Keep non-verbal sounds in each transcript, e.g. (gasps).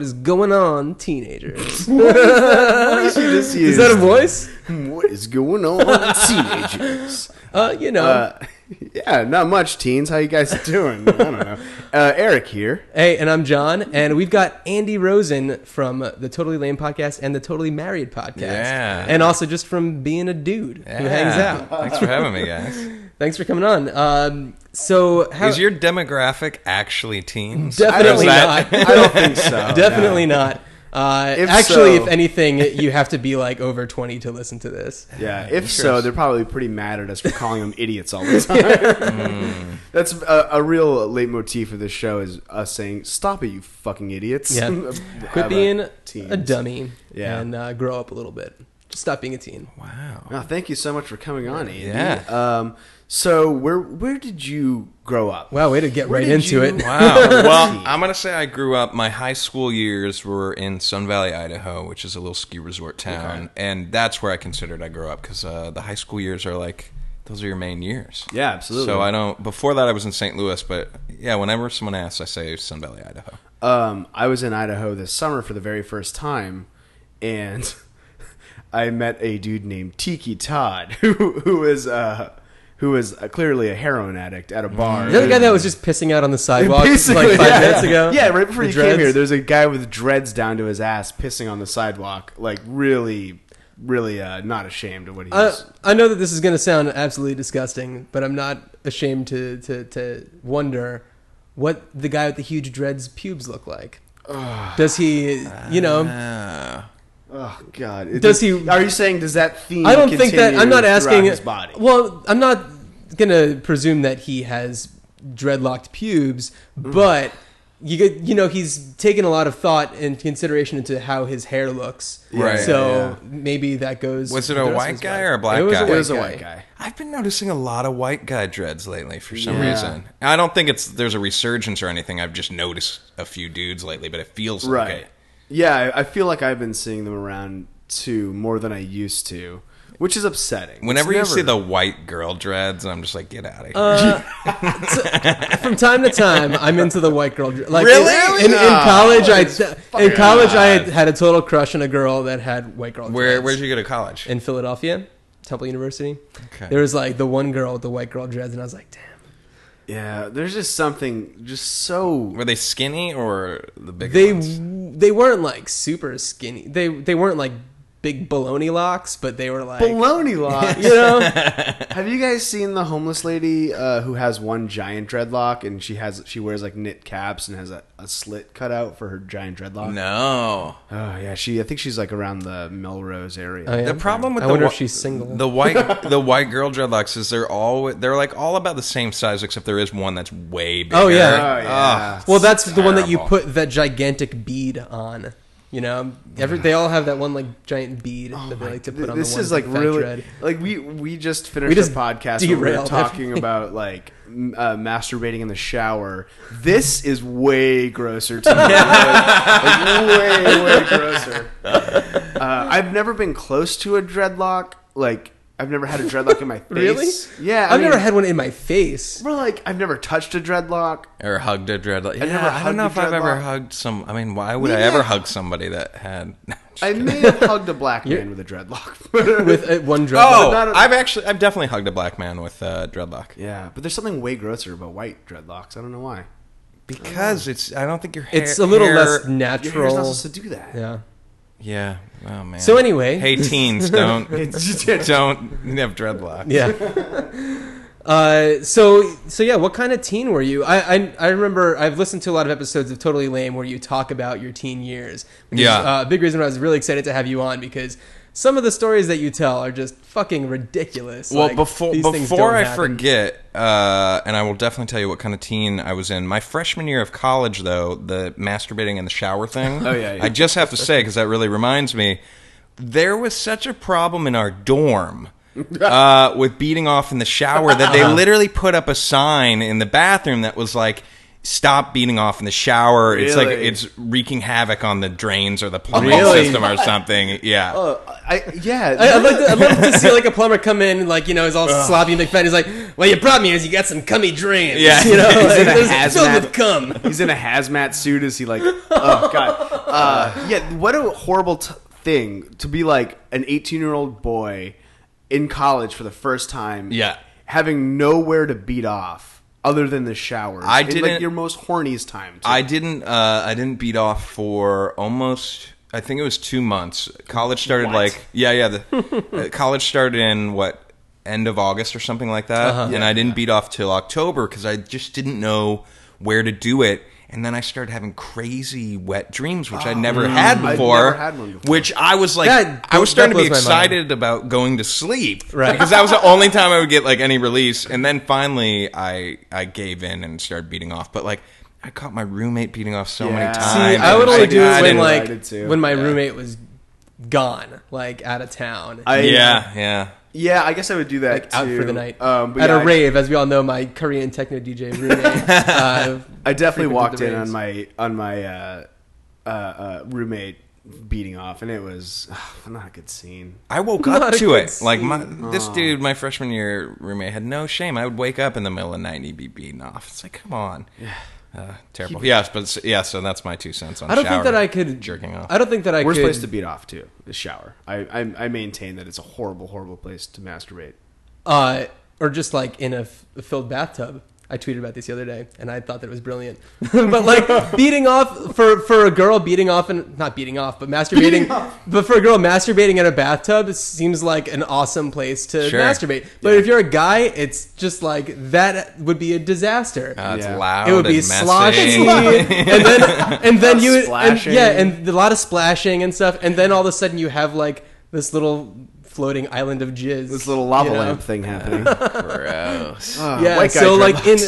what is going on, teenagers? (laughs) What you just is that a voice? What is going on, teenagers? (laughs) Uh, you know. Uh, (laughs) yeah, not much, teens. How you guys doing? I don't know. Uh, Eric here. Hey, and I'm Jon, and we've got Andy Rosen from the Totally Laime podcast and the Totally Married podcast. Yeah. And also just from being a dude who hangs out. Thanks for having me, guys. Thanks for coming on. Um, so, how, Is your demographic actually teens? Definitely Or that- not. (laughs) I don't think so. Definitely not. Uh, If actually, so- if anything, you have to be like over 20 to listen to this. Yeah, if so, they're probably pretty mad at us for calling them idiots all the time. That's a, a real leitmotif of this show is us saying, "Stop it, you fucking idiots!" Yeah. (laughs) Quit being teens. a dummy Yeah. and uh, grow up a little bit. Just stop being a teen. Wow. No, thank you so much for coming on, Andy. Yeah. Um, so where where did you grow up? Wow, way to get Where right into you- it. (laughs) Wow. Well, I'm gonna say I grew up. My high school years were in Sun Valley, Idaho, which is a little ski resort town, and that's where I considered I grew up because uh, the high school years are like those are your main years. Yeah, absolutely. So I don't. Before that, I was in St. Louis, but yeah, whenever someone asks, I say Sun Valley, Idaho. Um, I was in Idaho this summer for the very first time, and (laughs) I met a dude named Tiki Todd, (laughs) who who was uh, who was uh, clearly a heroin addict at a bar. Is that the guy that was just pissing out on the sidewalk Basically, like five yeah. minutes ago? Yeah, right before The you came here, there's a guy with dreads down to his ass pissing on the sidewalk, like really, really uh, not ashamed of what he I, was. I know that this is going to sound absolutely disgusting, but I'm not ashamed to, to, to wonder what the guy with the huge dreads pubes look like. Does he, you know, Ah. Oh God! It Does he- Are you saying does that theme? I don't think that I'm not asking. his body. Well, I'm not gonna presume that he has dreadlocked pubes, Mm. but you get, you know, he's taken a lot of thought and consideration into how his hair looks. Right, So yeah. maybe that goes. Was it a the rest of white guy body. or a black it was guy? A it was a white guy. I've been noticing a lot of white guy dreads lately for some Yeah. reason. I don't think it's there's a resurgence or anything. I've just noticed a few dudes lately, but it feels like Right. it. Yeah, I I feel like I've been seeing them around too more than I used to, which is upsetting. Whenever It's you see the white girl dreads, I'm just like, get out of here. Uh, (laughs) From time to time, I'm into the white girl. dr- Like Really? in, in, in Oh, college, I in college I had, had a total crush on a girl that had white girl. Where dreads. where'd you go to college? in Philadelphia, Temple University. Okay. There was like the one girl with the white girl dreads, and I was like, damn. Yeah, there's just something just so Were they skinny or the big They ones? they weren't like super skinny. They they weren't like big baloney locks, but they were like baloney (laughs) locks. you know. (laughs) Have you guys seen the homeless lady uh, who has one giant dreadlock and she has she wears like knit caps and has a, a slit cut out for her giant dreadlock? No. Oh yeah, she I think she's like around the Melrose area. Oh, yeah. The problem with I the wonder whi- if she's single. The white (laughs) the white girl dreadlocks is they're all they're like all about the same size except there is one that's way bigger. Oh, yeah. Oh, yeah. Ah, well, that's the one that you put that gigantic bead on. You know, every they all have that one like giant bead that they like to put on. this the one is like really dread. like we we just finished We just a podcast where we were talking everything. about like uh, masturbating in the shower. This is way grosser to me. like, (laughs) like, way way grosser. Uh, I've never been close to a dreadlock. Like I've never had a dreadlock in my (laughs) face. Really? Yeah, I I've never had one in my face. Well, like I've never touched a dreadlock. Or hugged a dreadlock. Yeah, never I don't know hugged if I've ever dreadlock. hugged some. I mean, why would Maybe I ever hug somebody that had? (laughs) I may have hugged a black man with a dreadlock. (laughs) with uh, one dreadlock. oh, not a- I've actually, I've definitely hugged a black man with uh, dreadlock yeah, but there's something way grosser about white dreadlocks. I don't know why. because it's. I don't think your hair. it's a little hair- less Your hair's not natural. supposed to do that. Yeah. Yeah. Oh man. So anyway, hey teens, don't (laughs) (laughs) don't have dreadlocks. Yeah. Uh, so so yeah, what kind of teen were you? I, I I remember I've listened to a lot of episodes of Totally Laime where you talk about your teen years. Which Yeah. is, uh, a big reason why I was really excited to have you on because some of the stories that you tell are just fucking ridiculous. Well, Like, before before I happen. forget, uh, and I will definitely tell you what kind of teen I was in. My freshman year of college, though, the masturbating in the shower thing. (laughs) Oh, yeah, yeah. I just have to say because that really reminds me, there was such a problem in our dorm. (laughs) uh, with beating off in the shower, that they literally put up a sign in the bathroom that was like, stop beating off in the shower. It's like it's wreaking havoc on the drains or the plumbing Really? system or something. Yeah. Oh, I yeah. I, I'd, like to, I'd love to (laughs) see like a plumber come in, like you know, he's all sloppy and McFadden. He's like, "Well, you brought me is you got some cummy drains." Yeah. (laughs) you know, (laughs) He's like, in a there's- filled hazmat- with cum. He's in a hazmat suit. Is he like? Oh god. Uh, yeah. What a horrible t- thing to be like an 18 year old boy in college for the first time. Yeah. Having nowhere to beat off other than the showers. I In, like didn't- your most horniest time. too. I didn't. Uh, I didn't beat off for almost. I think it was two months. College started What? like yeah, yeah. The (laughs) uh, college started in what end of August or something like that, Uh-huh. and I didn't beat off till October because I just didn't know where to do it. And then I started having crazy wet dreams, which I'd ah. never mm. had I'd before. never had one before. Which I was like, That- I was starting to be blows my mind. excited about going to sleep, Right. Because that was the only time I would get like any release. And then finally, I I gave in and started beating off. But like, I caught my roommate beating off so Yeah. many times. See, I would and only do it when like when my Yeah. roommate was gone, like out of town, I, yeah, uh, yeah. Yeah. I guess I would do that like out for the night Um, but at yeah, a I- rave. As we all know, my Korean techno DJ (laughs) roommate. uh, (laughs) I definitely walked the in on my on my uh, uh, uh, roommate beating off, and it was ugh, (sighs) not a good scene. I woke (laughs) Not up a to good it. Like my this dude, my freshman year roommate, had no shame. I would wake up in the middle of the night and he'd be beating off. It's like, come on. Uh, terrible. Yes, but yeah. So that's my two cents on. I don't think that I could jerking off. I don't think that I Worst could. place to beat off too, the shower. I, I I maintain that it's a horrible, horrible place to masturbate. uh, or just like in a, f- a filled bathtub. I tweeted about this the other day, and I thought that it was brilliant. (laughs) but like beating off for for a girl beating off and not beating off, but masturbating. But for a girl masturbating in a bathtub it seems like an awesome place to Sure. masturbate. But if you're a guy, it's just like that would be a disaster. Uh, it's Yeah. loud. it would be and messy. sloshy, (laughs) and then and then you and, Splashing. yeah, and a lot of splashing and stuff, and then all of a sudden you have like this little floating island of jizz, This little lava you know? lamp thing happening. (laughs) Gross. Uh, Yeah, white guy so like in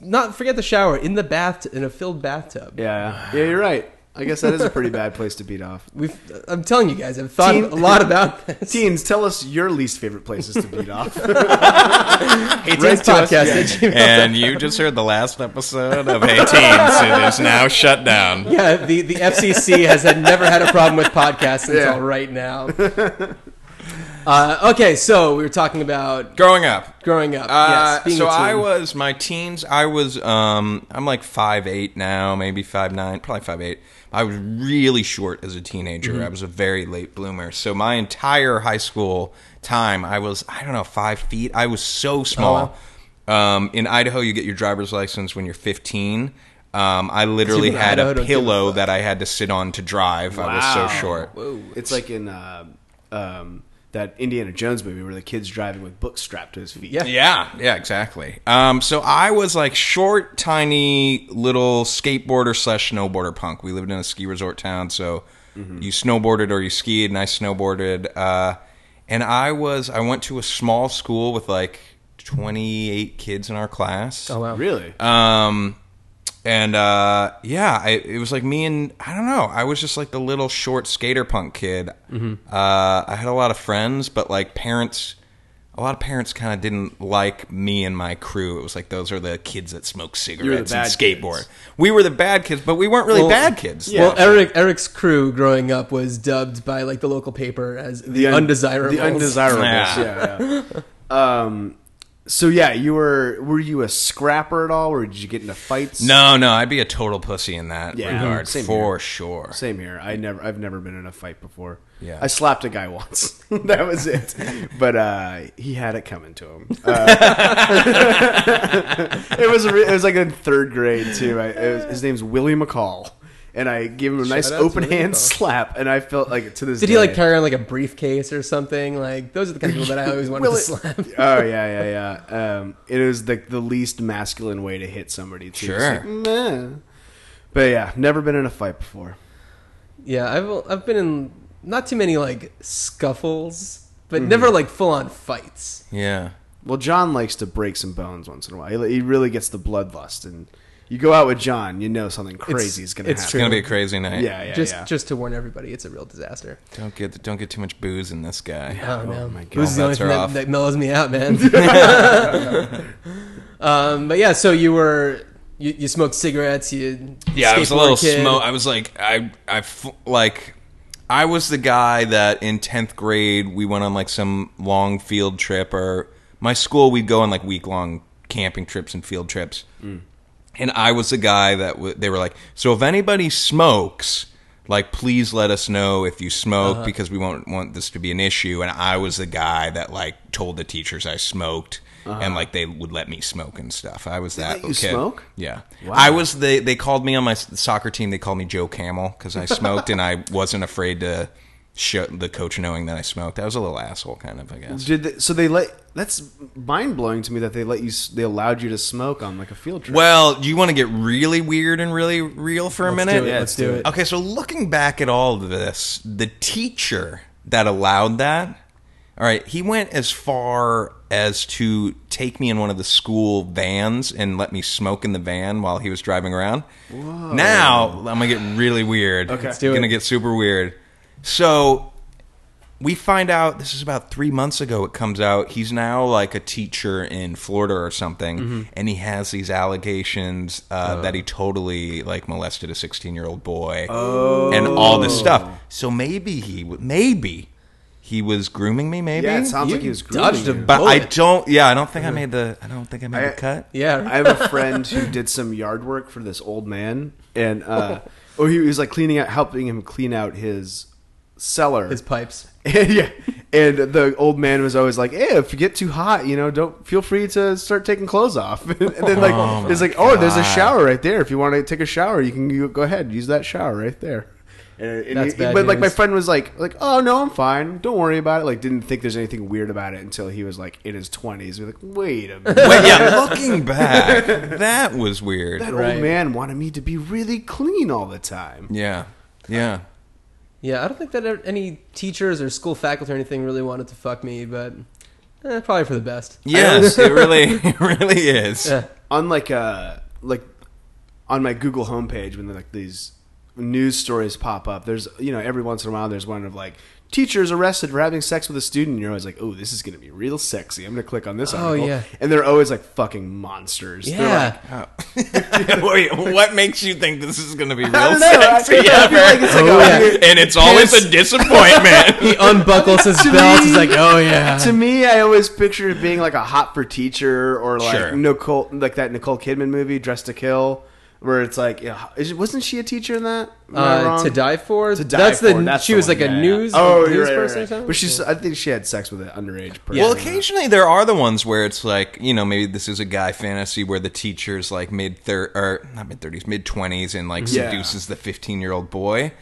not forget the shower in the bath in a filled bathtub. yeah, yeah, you're right. I guess that is a pretty (laughs) bad place to beat off. We've I'm telling you guys, I've thought Teen- a lot (laughs) about this. Teens, tell us your least favorite places to beat off. (laughs) Hey, Write to us, podcast yeah. at gmail. and you just heard the last episode of 18, so it is now shut down. Yeah, the, the FCC has had never had a problem with podcasts until Yeah. right now. Uh, okay, so we were talking about Growing up, growing up. Uh, yes, being so a teen. I was my teens. I was um, I'm like five eight now, maybe five nine, probably five eight. I was really short as a teenager. Mm-hmm. I was a very late bloomer. So my entire high school time, I was I don't know five feet. I was so small. Oh, um, in Idaho, you get your driver's license when you're 15. Um, I literally had Idaho a pillow that I had to sit on to drive. I was so short. Whoa. it's like in uh, um, that Indiana Jones movie where the kid's driving with books strapped to his feet. Yeah. Yeah, yeah, exactly. Um, so I was like short, tiny, little skateboarder slash snowboarder punk. We lived in a ski resort town, so you snowboarded or you skied, and I snowboarded. Uh, and I was I went to a small school with like twenty eight kids in our class. Oh wow. Really? Um, and uh, yeah, I, it was like me and I don't know. I was just like the little short skater punk kid. Mm-hmm. Uh, I had a lot of friends, but like parents, a lot of parents kind of didn't like me and my crew. It was like those are the kids that smoke cigarettes and skateboard. kids. We were the bad kids, but we weren't really Well- bad kids. Yeah. well, Eric Eric's crew growing up was dubbed by like the local paper as the, un- undesirables. The undesirables. Yeah. Yeah. yeah. um. So yeah, you were were you a scrapper at all, or did you get into fights? No, no, I'd be a total pussy in that Yeah, regard same for here. sure. Same here. I never. I've never been in a fight before. Yeah. I slapped a guy once. (laughs) that was it. (laughs) But uh, he had it coming to him. Uh, (laughs) it was. A re- it was like in third grade too. I, it was, his name's Willie McCall, and I gave him a nice open hand McCall. slap, and I felt like to this. Did he like carry on like a briefcase or something? Like those are the kind of people that I always wanted to Willie- slap. (laughs) Oh yeah, yeah, yeah. Um, it was the the least masculine way to hit somebody. Too. It's Sure. like, meh. But yeah, never been in a fight before. Yeah, I've I've been in not too many like scuffles, but Mm-hmm. never like full on fights. Yeah. Well, Jon likes to break some bones once in a while. He, he really gets the bloodlust, and you go out with Jon, you know something crazy is going to it's happen. It's gonna be a crazy night. Yeah, yeah, just yeah. just to warn everybody, it's a real disaster. Don't get don't get too much booze in this guy. Oh, no, my God. Booze is the only Bets thing that, that mellows me out, man. (laughs) (laughs) um, but yeah, so you were you, you smoked cigarettes. You Yeah, I was a little smoke. I was like, I, I, f- like, I was the guy that in tenth grade we went on like some long field trip, or my school we'd go on like week long camping trips and field trips, and I was the guy that w- they were like, so if anybody smokes. Like, please let us know if you smoke uh-huh. because we won't want this to be an issue. And I was the guy that like told the teachers I smoked, uh-huh. and like they would let me smoke and stuff. I was that let you kid. smoke? Yeah, I was the. They called me on my soccer team. They called me Joe Camel because I smoked and I wasn't afraid to show the coach knowing that I smoked. I was a little asshole, kind of. I guess. Did they, so they let that's mind blowing to me that they let you they allowed you to smoke on like a field trip. Well, do you want to get really weird and really real for a Let's minute? do it. Yeah, let's let's do do it. Okay, so looking back at all of this, the teacher that allowed that, all right, he went as far as to take me in one of the school vans and let me smoke in the van while he was driving around. Now I'm gonna get really weird. Okay, Let's do gonna it. get super weird. So we find out this is about three months ago. It comes out he's now like a teacher in Florida or something, Mm-hmm. and he has these allegations uh, that he totally like molested a 16 year old boy and all this stuff. So maybe he maybe he was grooming me. Maybe yeah, it sounds You like he was grooming a you. but I don't. Yeah, I don't think I made the. I don't think I made I- the cut. Yeah, I have a friend who did some yard work for this old man, and uh, (laughs) or he was like cleaning out, helping him clean out his cellar. his pipes. And, (laughs) yeah, and the old man was always like, "Hey, if you get too hot, you know, don't feel free to start taking clothes off." (laughs) and then like, Oh, it's my like, "Oh, there's a shower right there. If you want to take a shower, you can you go ahead, use that shower right there." And, and That's he- bad but like my friend was like, "Like, oh no, I'm fine. Don't worry about it." Like, didn't think there's anything weird about it until he was like in his 20s. We're like, "Wait a minute." Wait, yeah, (laughs) looking back, that was weird. That Right. old man wanted me to be really clean all the time. Yeah, yeah. Yeah, I don't think that any teachers or school faculty or anything really wanted to fuck me, but eh, probably for the best. Yes, (laughs) it really, (laughs) it really is. Yeah. on like uh like on my Google homepage when like these news stories pop up, there's you know every once in a while there's one of like teachers arrested for having sex with a student. And you're always like, oh, this is gonna be real sexy. I'm gonna click on this. Oh, Article. yeah. and they're always like fucking monsters. They're Yeah. like, oh. (laughs) (laughs) Wait, what makes you think this is going to be real I don't know. Sexy? feel, I feel like it's like Oh, a yeah. and it's always a disappointment. (laughs) he unbuckles his belt. me- He's like, oh yeah. to me, I always picture it being like a hot for teacher or like Sure. Nicole, like that Nicole Kidman movie, Dressed to Kill, where it's like, yeah, is, wasn't she a teacher in that? Am I Uh, wrong? to die for. To die that's for. the. That's she the was one. like a Yeah, yeah. news. oh, news you're right, person right, or right. something. But she's, Yeah. I think she had sex with an underage person. Well, occasionally there are the ones where it's like, you know, maybe this is a guy fantasy where the teacher's like mid thir or not mid thirties, mid twenties, and like Yeah. seduces the fifteen year old boy.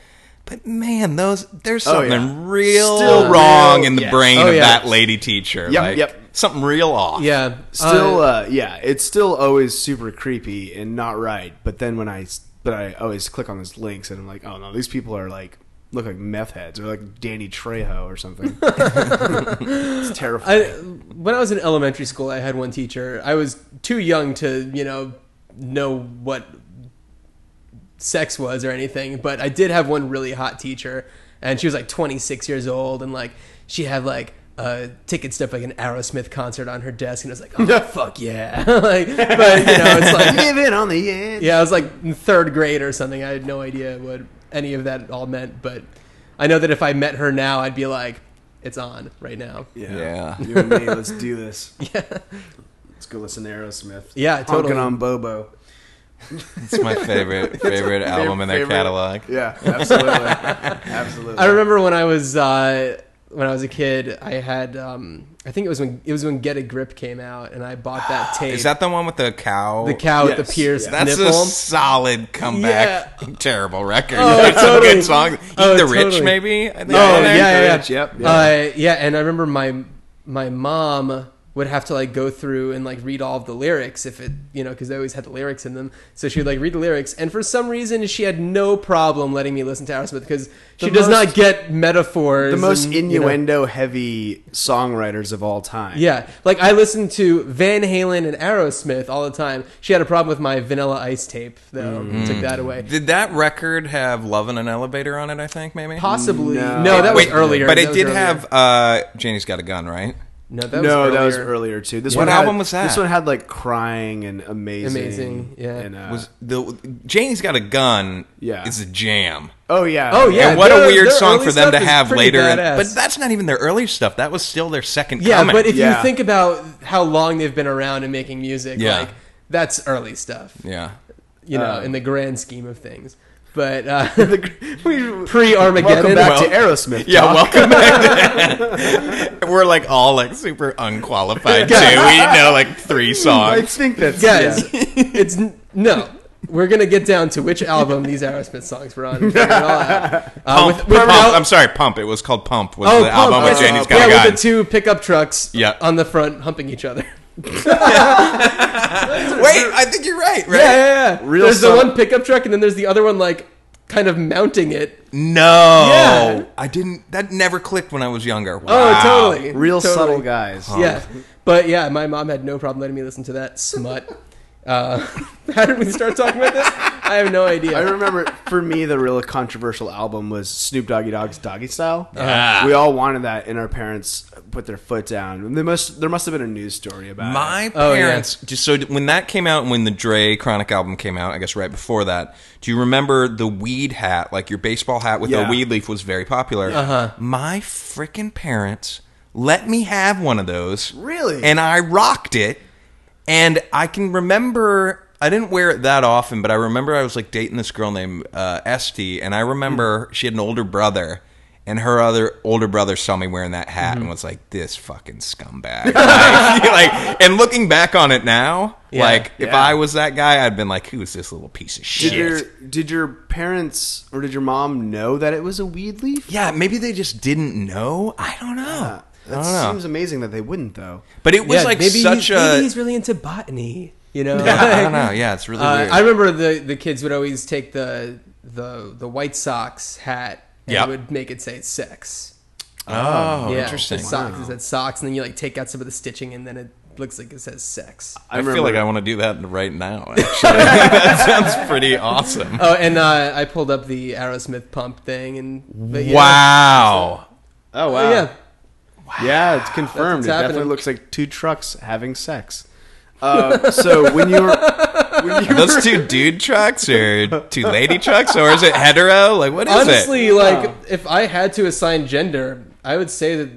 But man, those there's Oh, something yeah. real Still wrong real- in the yes. brain Oh, of yeah. that lady teacher. Yep, like, yep. Something real off. yeah. still, Uh, uh, yeah, it's still always super creepy and not right. But then when I, but I always click on those links and I'm like, oh no, these people are like look like meth heads or like Danny Trejo or something. (laughs) it's I, terrifying. when I was in elementary school, I had one teacher. I was too young to, you know, know what sex was or anything, but I did have one really hot teacher, and she was like 26 years old, and like she had like uh, ticket stuff like an Aerosmith concert on her desk, and I was like, (laughs) oh fuck yeah, (laughs) like, but you know, it's like Living on the edge. yeah, I was like in third grade or something. I had no idea what any of that all meant, but I know that if I met her now, I'd be like, it's on right now. Yeah. Yeah. You and me, let's do this. (laughs) Yeah. Let's go listen to Aerosmith. Yeah, Honking totally. on Bobo. It's my favorite favorite album in their Favorite- catalog. Yeah, absolutely. absolutely. I remember when I was uh, when I was a kid, I had um, I think it was when it was when Get a Grip came out, and I bought that (gasps) tape. Is that the one with the cow? the cow with the Yes, pierced yeah. That's nipple? a solid comeback. (laughs) Terrible record. Oh, (laughs) it's totally. a good song. Eat Oh, the Rich, maybe. I think Oh on yeah, yeah, yeah. Rich, yep, yeah. Uh, yeah, and I remember my my mom would have to like go through and like read all of the lyrics if it you know because they always had the lyrics in them. So she would like read the lyrics, and for some reason she had no problem letting me listen to Aerosmith because she The does not get metaphors. the most and, you know- innuendo heavy songwriters of all time. Yeah, like I listened to Van Halen and Aerosmith all the time. She had a problem with my Vanilla Ice tape, though. Mm. Took that away. Did that record have "Love in an Elevator" on it? I think maybe. Possibly. No. No, that was earlier. But it did earlier. have uh, "Janie's Got a Gun," right? No, that was no, earlier. that was earlier too. This What one had- album was that? This one had like crying and amazing, Amazing, yeah. And, uh, Was the Janie's got a gun? Yeah. is a jam. oh yeah, Oh, yeah. and what a weird song for them to have later. in- badass. but that's not even their early stuff. That was still their second Yeah, coming. but if Yeah. you think about how long they've been around and making music, Yeah. like that's early stuff. yeah. You know, Uh, in the grand scheme of things. But uh, (laughs) We- pre Armageddon, Welcome back Well- to Aerosmith. Yeah, Doc. welcome back. to- (laughs) (laughs) We're like all like super unqualified too. We know like three songs. I songs. think that's guys, yeah. it's no. We're gonna get down to which album these Aerosmith songs were on. And figure it all out. Uh, Pump, with- with Pump. Al- I'm sorry, Pump. It was called Pump. Was oh, the Pump, album with yeah, Janie's got yeah, with the two pickup trucks Yeah. on the front humping each other. Wait, I think you're right. Right? Yeah, yeah, yeah. Real there's subtle- the one pickup truck, and then there's the other one like kind of mounting it. No, Yeah. I didn't. That never clicked when I was younger. Oh, totally, real Totally. subtle guys. Yeah, but yeah, my mom had no problem letting me listen to that smut. Uh, (laughs) how did we start talking about this? I have no idea. I remember for me the real controversial album was Snoop Doggy Dogg's Doggy Style. Yeah. We all wanted that, and our parents put their foot down. And They must there must have been a news story about it. My Oh, yeah. parents just so when that came out, when the Dre Chronic album came out, I guess right before that. Do you remember the weed hat, like your baseball hat with Yeah. a weed leaf, was very popular. Uh-huh. My freaking parents let me have one of those, Really? and I rocked it. And I can remember. I didn't wear it that often, but I remember I was like dating this girl named uh, Esty, and I remember she had an older brother, and her other older brother saw me wearing that hat and was like, "This fucking scumbag." (laughs) like, like- and looking back on it now, Yeah. like if Yeah. I was that guy, I'd been like, "Who's this little piece of Did shit?" your did your parents or did your mom know that it was a weed leaf? yeah, maybe they just didn't know. I don't know. That don't know. seems amazing that they wouldn't though. but it was yeah, like maybe such he's, a. maybe he's really into botany. You know, yeah, I don't know. Yeah, it's really Uh, weird. I remember the the kids would always take the the the White Sox hat and Yep. would make it say sex. oh, yeah, interesting. The socks. It said socks, and then you like take out some of the stitching, and then it looks like it says sex. I, remember- feel like I want to do that right now. Actually, (laughs) that sounds pretty awesome. Oh, and uh, I pulled up the Aerosmith pump thing, and but, yeah. Wow. Oh Oh, wow. yeah. Yeah, it's confirmed. what's It definitely looks like two trucks having sex. Uh, so when you were when you Are those were- two dude trucks or two lady trucks or is it hetero? Like what is Honestly, it? Honestly, like if I had to assign gender, I would say that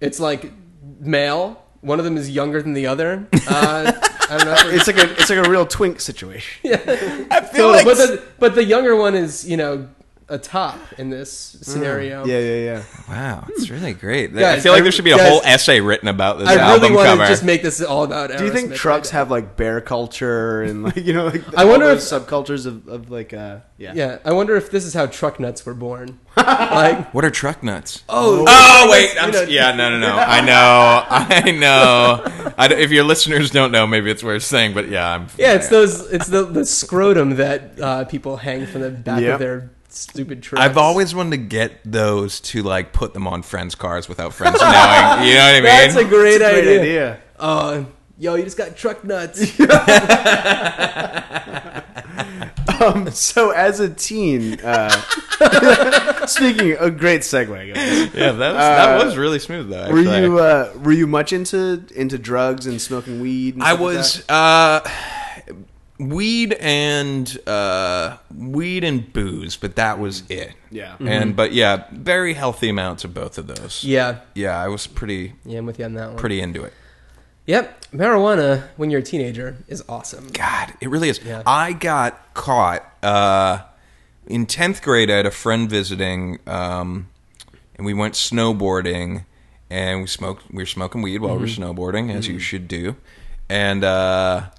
it's like male. One of them is younger than the other. Uh, I don't know. (laughs) It's like a it's like a real twink situation. (laughs) Yeah, I feel So, like but the but the younger one is you know a top in this scenario. Yeah, yeah, yeah. wow, it's really great. I feel like there should be a guys, whole essay written about this I really album want cover. to just make this all about. Do you think Aerosmith. trucks I- have like bear culture and like you know like (laughs) I wonder if- subcultures of, of like uh yeah Yeah, I wonder if this is how truck nuts were born. (laughs) like, what are truck nuts? oh, Oh wait, I'm, You know- yeah, no, no, no. I (laughs) know, I know. I, if your listeners don't know, maybe it's worth saying, but yeah, I'm. yeah, it's those, it's the the scrotum that uh, people hang from the back Yep. of their stupid trucks. I've always wanted to get those to like put them on friends' cars without friends (laughs) knowing. You know what I mean? That's a great, Great idea. idea. Oh, yo, you just got truck nuts. (laughs) Um, so as a teen, uh, (laughs) speaking a great segue, guys. yeah, that was, that Uh, was really smooth though. Were you uh, were you much into into drugs and smoking weed? And I stuff like was that? uh, weed and uh, weed and booze, but that was it. Yeah. And but yeah, very healthy amounts of both of those. yeah, Yeah, I was pretty yeah, I'm with you on that one. pretty into it. Yep, marijuana when you're a teenager is awesome. God, it really is. Yeah. I got caught uh, in tenth grade. I had a friend visiting, um, and we went snowboarding, and we smoked. We were smoking weed while we were snowboarding, as you should do. And uh,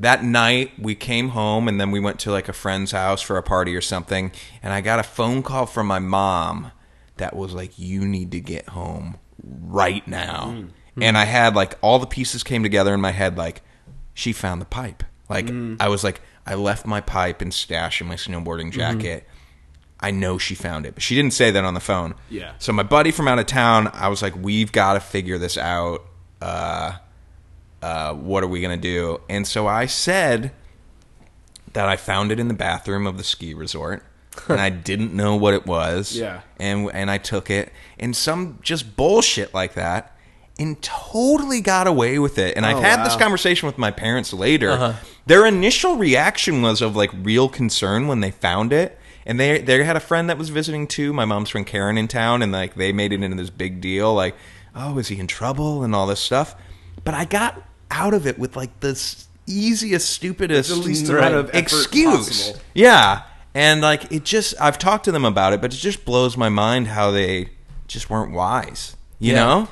that night, we came home, and then we went to like a friend's house for a party or something. And I got a phone call from my mom that was like, "You need to get home right now." Hmm. Hmm. And I had like all the pieces came together in my head. Like, she found the pipe. Like hmm. I was like, I left my pipe and stash in my snowboarding jacket. I know she found it, but she didn't say that on the phone. Yeah. So my buddy from out of town, I was like, we've got to figure this out. Uh, uh, what are we gonna do? And so I said that I found it in the bathroom of the ski resort. (laughs) and I didn't know what it was. Yeah. And and I took it and some just bullshit like that. and totally got away with it. And I've Oh, had this conversation with my parents later. Uh-huh. Their initial reaction was of like real concern when they found it. And they they had a friend that was visiting too. My mom's friend Karen in town, and like they made it into this big deal, like, oh, is he in trouble and all this stuff. But I got out of it with like the easiest, stupidest, The least amount of excuse. possible. Yeah. And like it just I've talked to them about it, but it just blows my mind how they just weren't wise. You Yeah. know?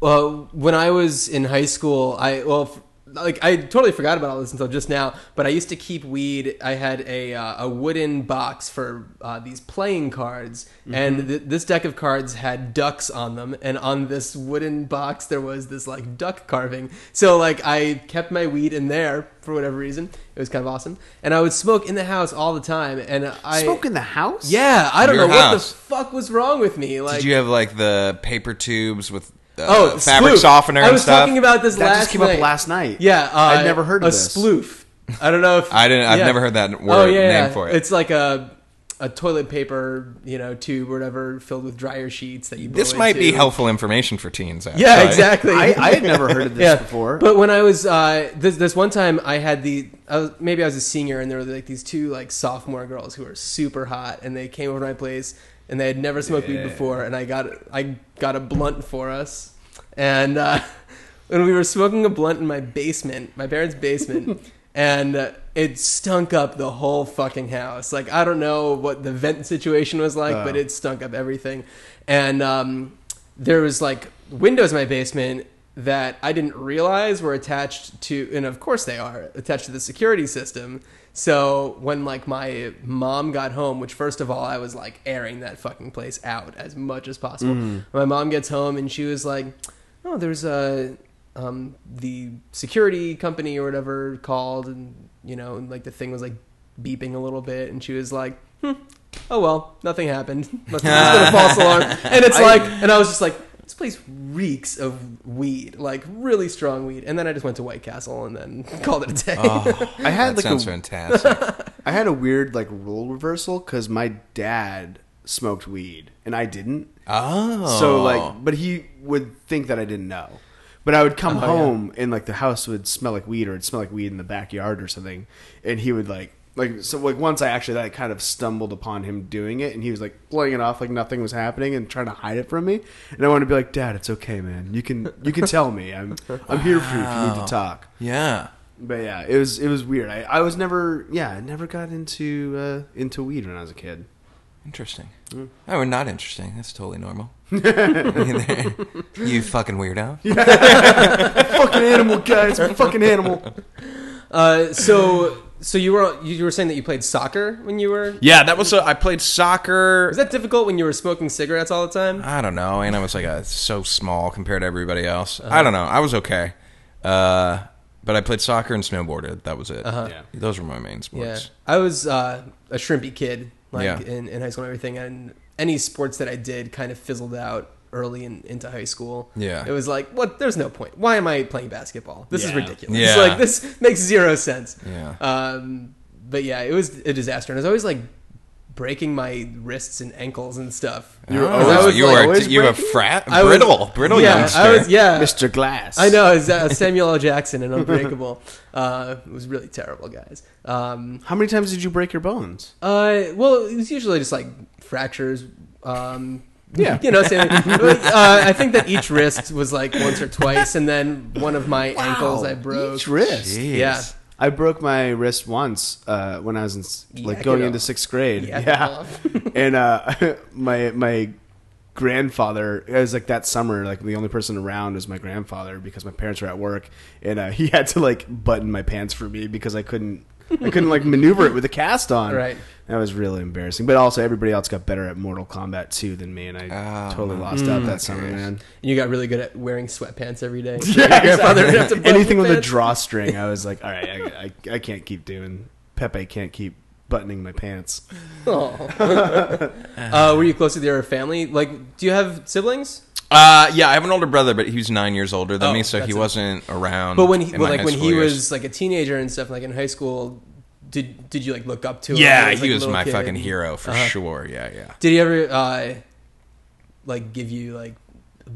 Well, when I was in high school, I well, like I totally forgot about all this until just now. But I used to keep weed. I had a uh, a wooden box for uh, these playing cards, and th- this deck of cards had ducks on them. And on this wooden box, there was this like duck carving. So like I kept my weed in there for whatever reason. It was kind of awesome, and I would smoke in the house all the time. And I Smoke in the house? yeah, I don't Your know what the fuck was wrong with me. Like Did you have like the paper tubes with uh, Oh, fabric sploof. softener I and was stuff? talking about this That last just came night. up last night. Yeah, uh, I'd never heard of a this. sploof. I don't know if I didn't. I've yeah. never heard that word Oh yeah, name yeah. for it. It's like a a toilet paper, you know, tube or whatever filled with dryer sheets that you. Blow this might be helpful information for teens. Actually. Yeah, exactly. I, I had never heard of this (laughs) yeah. before. But when I was uh, this this one time, I had the I was, maybe I was a senior, and there were like these two like sophomore girls who were super hot, and they came over to my place, and they had never smoked weed before, and I got I got a blunt for us, and uh, (laughs) when we were smoking a blunt in my basement, my parents' basement. (laughs) And uh, it stunk up the whole fucking house. Like I don't know what the vent situation was like, but Oh. it stunk up everything. And um, there was like windows in my basement that I didn't realize were attached to, and of course they are attached to the security system. So when like my mom got home, which first of all I was like airing that fucking place out as much as possible. My mom gets home and she was like, "Oh, there's a um, the security company or whatever called, and you know, and, like the thing was like beeping a little bit, and she was like." Hmm, oh well, nothing happened. Must have just been a false alarm. And it's I- like, and I was just like, this place reeks of weed, like really strong weed. And then I just went to White Castle and then (laughs) called it a day. Oh, I had that like sounds a, fantastic. (laughs) I had a weird like rule reversal because my dad smoked weed and I didn't. Oh, So like, but he would think that I didn't know. But I would come Oh, yeah. home and like the house would smell like weed or it'd smell like weed in the backyard or something, and he would like like so like once I actually like kind of stumbled upon him doing it and he was like playing it off like nothing was happening and trying to hide it from me, and I wanted to be like, Dad, it's okay, man. You can you can tell me. I'm I'm here for you if you need to talk. yeah. But yeah, it was it was weird. I, I was never yeah I never got into uh, into weed when I was a kid. Interesting. Mm. Oh, we're not interesting. That's totally normal. (laughs) (laughs) you fucking weirdo. (laughs) fucking animal, guys! fucking animal. Uh, so, so you were you were saying that you played soccer when you were. Yeah, that was. A, I played soccer. Was that difficult when you were smoking cigarettes all the time? I don't know, and I was like a, so small compared to everybody else. Uh-huh. I don't know. I was okay, uh, but I played soccer and snowboarded. That was it. Uh-huh. Yeah. Those were my main Yeah, sports. I was uh, a shrimpy kid, like Yeah. in, in high school and everything, and any sports that I did kind of fizzled out early in, into high school. Yeah. it was like, what? There's no point. Why am I playing basketball? This is Yeah. ridiculous. Yeah. (laughs) like this makes zero sense. Yeah. Um, but yeah, it was a disaster, and I was always like breaking my wrists and ankles and stuff. You were Oh, always- I was, you like, were always you were breaking? frat I was- brittle brittle yeah, youngster. I was yeah. Mr. Glass. I know, it was, uh, Samuel L. Jackson and Unbreakable. (laughs) uh, it was really terrible, guys. Um, How many times did you break your bones? Uh, well, it was usually just like fractures. Um, Yeah. you know, same, uh, I think that each wrist was like once or twice, and then one of my ankles I broke. Each wrist. Jeez. Yeah. I broke my wrist once uh, when I was in, like Yak going into sixth grade. Yak it yeah, (laughs) and uh, (laughs) my my grandfather it was like that summer like the only person around was my grandfather because my parents were at work and uh, he had to like button my pants for me because I couldn't I couldn't like maneuver it with a cast on. Right. That was really embarrassing. But also everybody else got better at Mortal Kombat 2 than me and I Oh, totally lost out that summer, curious. man. You got really good at wearing sweatpants every day. So (laughs) Yeah, your grandfather would have to button Anything your with a pants. drawstring, I was like, (laughs) all right, I, I, I can't keep doing. Pepe can't keep buttoning my pants. Oh. (laughs) uh, were you close with your family? Like, do you have siblings? Uh, yeah, I have an older brother, but he was nine years older than Oh, me, so he it. wasn't around. But when he, well, like when he years. was like a teenager and stuff, like in high school, did did you like look up to him? yeah, as, like, he was my kid? fucking hero for Uh-huh. sure. Yeah, yeah. Did he ever uh, like give you like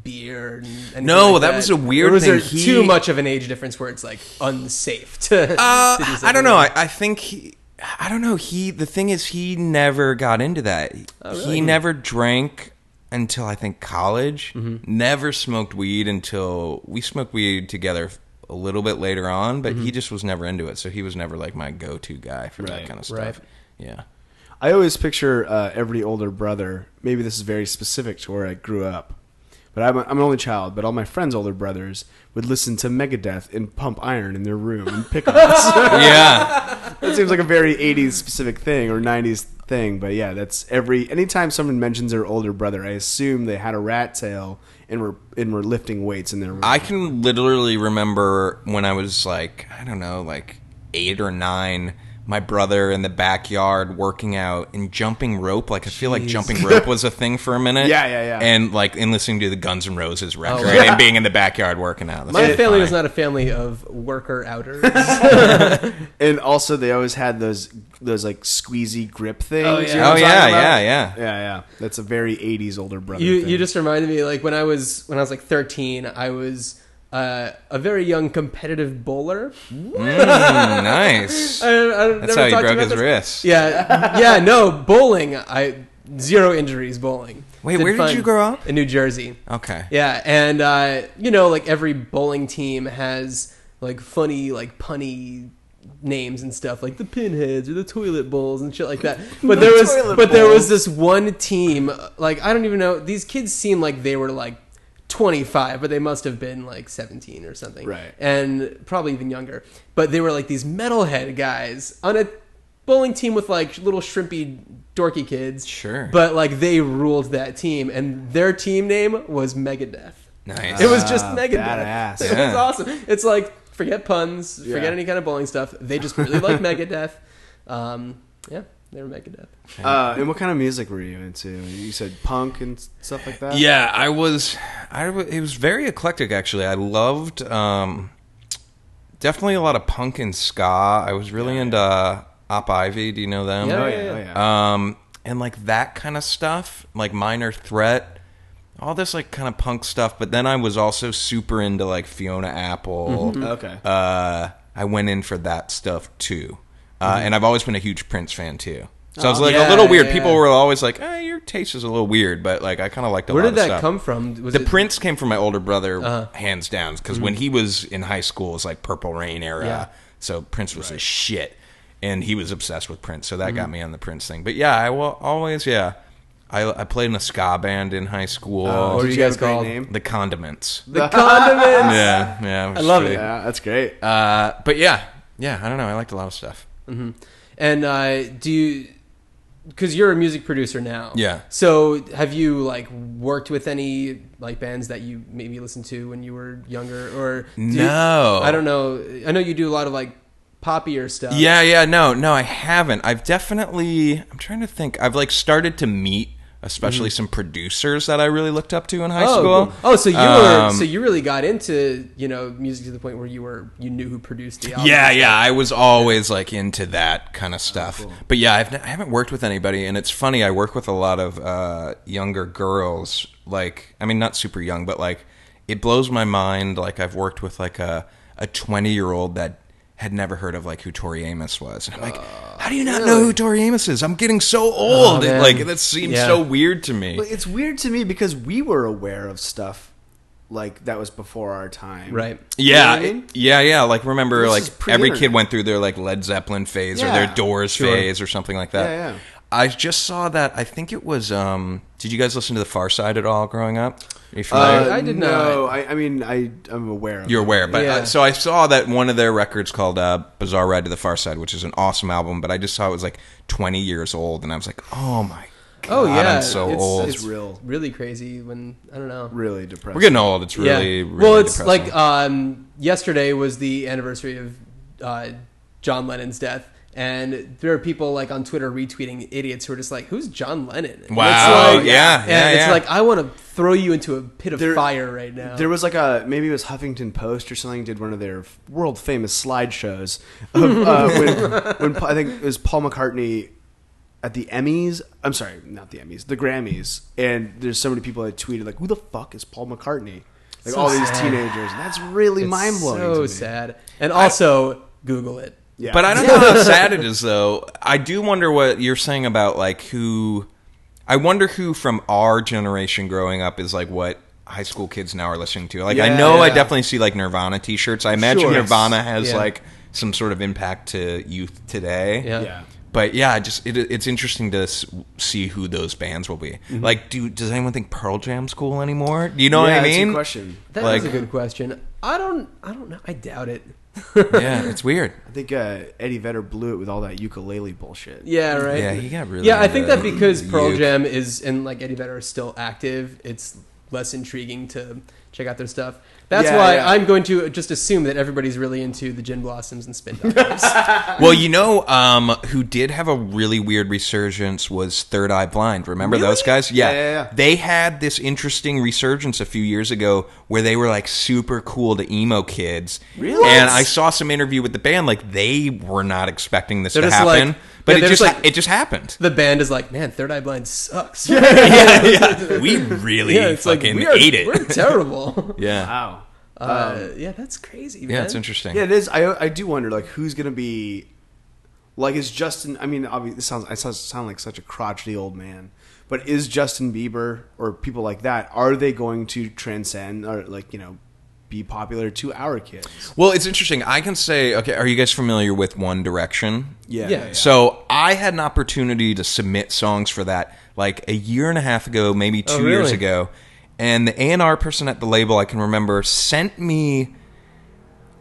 beer. And No, like that was a weird or was thing. there He- too much of an age difference where it's like unsafe to? (laughs) Uh, I don't know. I, I think he. I don't know. He. The thing is, he never got into that. Oh, really? He never drank until I think college. Mm-hmm. Never smoked weed until we smoked weed together a little bit later on. But Mm-hmm. he just was never into it. So he was never like my go-to guy for that kind of stuff. right. Yeah. I always picture uh, every older brother. Maybe this is very specific to where I grew up, but I'm, a, I'm an only child. But all my friends' older brothers would listen to Megadeth and pump iron in their room and pick us. (laughs) yeah. (laughs) that seems like a very 80s specific thing or 90s thing. But yeah, that's every anytime someone mentions their older brother, I assume they had a rat tail and were and were lifting weights in their room. I can literally remember when I was like, I don't know, like eight or nine, my brother in the backyard working out and jumping rope. Like, I feel like Jeez. jumping rope was a thing for a minute. (laughs) Yeah, yeah, yeah. And like, in listening to the Guns N' Roses record wow. and being in the backyard working out. That's My family funny. was not a family of worker outers. (laughs) (laughs) and also they always had those those like squeezy grip oh, things. Oh, yeah. you know Oh, yeah, yeah, yeah. yeah, yeah. That's a very 80s older brother. you thing. you just reminded me like when I was when I was like 13, I was uh, a very young competitive bowler. Mm, (laughs) nice. I, I That's how he broke his this. wrist. Yeah, yeah, no bowling. I zero injuries bowling. Wait, where did you grow up? In New Jersey. Okay. Yeah, and uh, you know, like every bowling team has like funny, like punny names and stuff, like the pinheads or the toilet bowls and shit like that. (laughs) But there was, but there was this one team, like I don't even know. These kids seem like they were like 25, but they must have been like 17 or something, Right. And probably even younger. But they were like these metalhead guys on a bowling team with like little shrimpy dorky kids. Sure. But like they ruled that team, and their team name was Megadeth. Nice. It was just Ah, Megadeth. badass. (laughs) It Yeah. was awesome. It's like forget puns, forget Yeah. any kind of bowling stuff. They just really like (laughs) Megadeth. Um, yeah, they were Megadeth. Uh, and what kind of music were you into? You said punk and stuff like that. Yeah, I was. I w- it was very eclectic actually. I loved um, definitely a lot of punk and ska. I was really into uh, Op Ivy. Do you know them? Yeah, Oh yeah, yeah. yeah. Oh yeah. Um, and like that kind of stuff, like Minor Threat, all this like kind of punk stuff. But then I was also super into like Fiona Apple. Okay. Uh, I went in for that stuff too, uh, and I've always been a huge Prince fan too. So I was Oh, like yeah, a little weird. yeah. People were always like, eh, "Your taste is a little weird," but like I kind of liked a Where lot did that stuff. come from? Was The it, Prince came from my older brother, Uh-huh. hands down. Because when he was in high school, it was like Purple Rain era. Yeah. So Prince was a shit, and he was obsessed with Prince. So that Mm-hmm. got me on the Prince thing. But yeah, I will always yeah. I, I played in a ska band in high school. Oh, What are did you guys a great called? Name? the Condiments. the condiments. (laughs) Yeah, yeah. I love it. Yeah, that's great. Uh, but yeah, yeah. I don't know. I liked a lot of stuff. And uh, do you? Because you're a music producer now. Yeah. So have you like worked with any like bands that you maybe listened to when you were younger, or do you- No. I don't know. I know you do a lot of like poppier stuff. Yeah, yeah, no, no, I haven't. I've definitely. I'm trying to think. I've like started to meet, especially some producers that I really looked up to in high Mm-hmm. Oh, school. cool. oh, so you were Um, so you really got into you know music to the point where you were you knew who produced the album. Yeah, yeah, I was always like into that kind of stuff. But yeah, I've, I haven't worked with anybody, and it's funny. I work with a lot of uh, younger girls. Like, I mean, not super young, but like, it blows my mind. Like, I've worked with like a a 20 year old that had never heard of like who Tori Amos was, and I'm like, how do you not know who Tori Amos is? I'm getting so old. Oh, man. like, that seems Yeah. so weird to me. Well, it's weird to me because we were aware of stuff like that was before our time. right. Yeah, You know I mean? yeah, yeah. Like remember, This like every kid went through their like Led Zeppelin phase or their Doors Sure. phase or something like that. Yeah, yeah. I just saw that. I think it was. um Did you guys listen to the Pharcyde at all growing up? Are you familiar? Uh, I did no, not. I, I mean, I I'm aware. of You're it. aware, but Yeah. uh, so I saw that one of their records called uh, "Bizarre Ride to the Pharcyde," which is an awesome album. But I just saw it was like 20 years old, and I was like, "Oh my god, Oh yeah, I'm so it's, old." It's real. really crazy when I don't know. Really depressing. We're getting old. It's really, yeah. really well, it's depressing. like um, yesterday was the anniversary of uh, John Lennon's death, and there are people like on Twitter retweeting idiots who are just like, "Who's John Lennon?" And Wow, it's like, yeah, and yeah, it's like I want to throw you into a pit of There- fire right now. There was like a maybe it was Huffington Post or something did one of their world famous slideshows (laughs) of uh, when when I think it was Paul McCartney at the Emmys. I'm sorry, not the Emmys, the Grammys. And there's so many people that tweeted like, "Who the fuck is Paul McCartney?" Like So all these teenagers. And that's really mind blowing. So sad. And also, Google it. Yeah. But I don't (laughs) know how sad it is, though. I do wonder what you're saying about like who. I wonder who from our generation growing up is like what high school kids now are listening to. Like I Yeah, know I yeah. definitely see like Nirvana T-shirts. I imagine Sure. Nirvana has Yeah. like some sort of impact to youth today. Yeah. Yeah. But yeah, just it, it's interesting to s- see who those bands will be. Mm-hmm. Like, do does anyone think Pearl Jam's cool anymore? Do you know yeah, what I that's a good mean? question. That Like- is a good question. I don't. I don't know. I doubt it. Yeah, it's weird. I think uh, Eddie Vedder blew it with all that ukulele bullshit. Yeah. Right. Yeah, he got really. yeah, I think that because Pearl uke. Jam is and like Eddie Vedder is still active, it's less intriguing to check out their stuff. That's Yeah, why yeah. I'm going to just assume that everybody's really into the Gin Blossoms and Spin (laughs) Doctors. Well, you know, um, who did have a really weird resurgence was Third Eye Blind. Remember those guys? Yeah. Yeah, yeah, yeah. They had this interesting resurgence a few years ago where they were like super cool to emo kids. Really? And I saw some interview with the band, like they were not expecting this They're to just happen, like- but yeah, it just just ha- like- it just happened. the band is like, man, Third Eye Blind sucks. (laughs) (laughs) we really yeah, it's like fucking we are, ate it. We're terrible. (laughs) yeah. Wow. Uh, yeah, that's crazy. Man. Yeah, it's interesting. Yeah, it is. I I do wonder like who's gonna be like is Justin? I mean, obviously, this sounds I sound, sound like such a crotchety old man, but is Justin Bieber or people like that are they going to transcend or like you know be popular to our kids? Well, it's interesting. I can say, okay, are you guys familiar with One Direction? Yeah, Yeah. So I had an opportunity to submit songs for that like a year and a half ago, maybe oh, two Oh, years ago. And the A&R person at the label, I can remember, sent me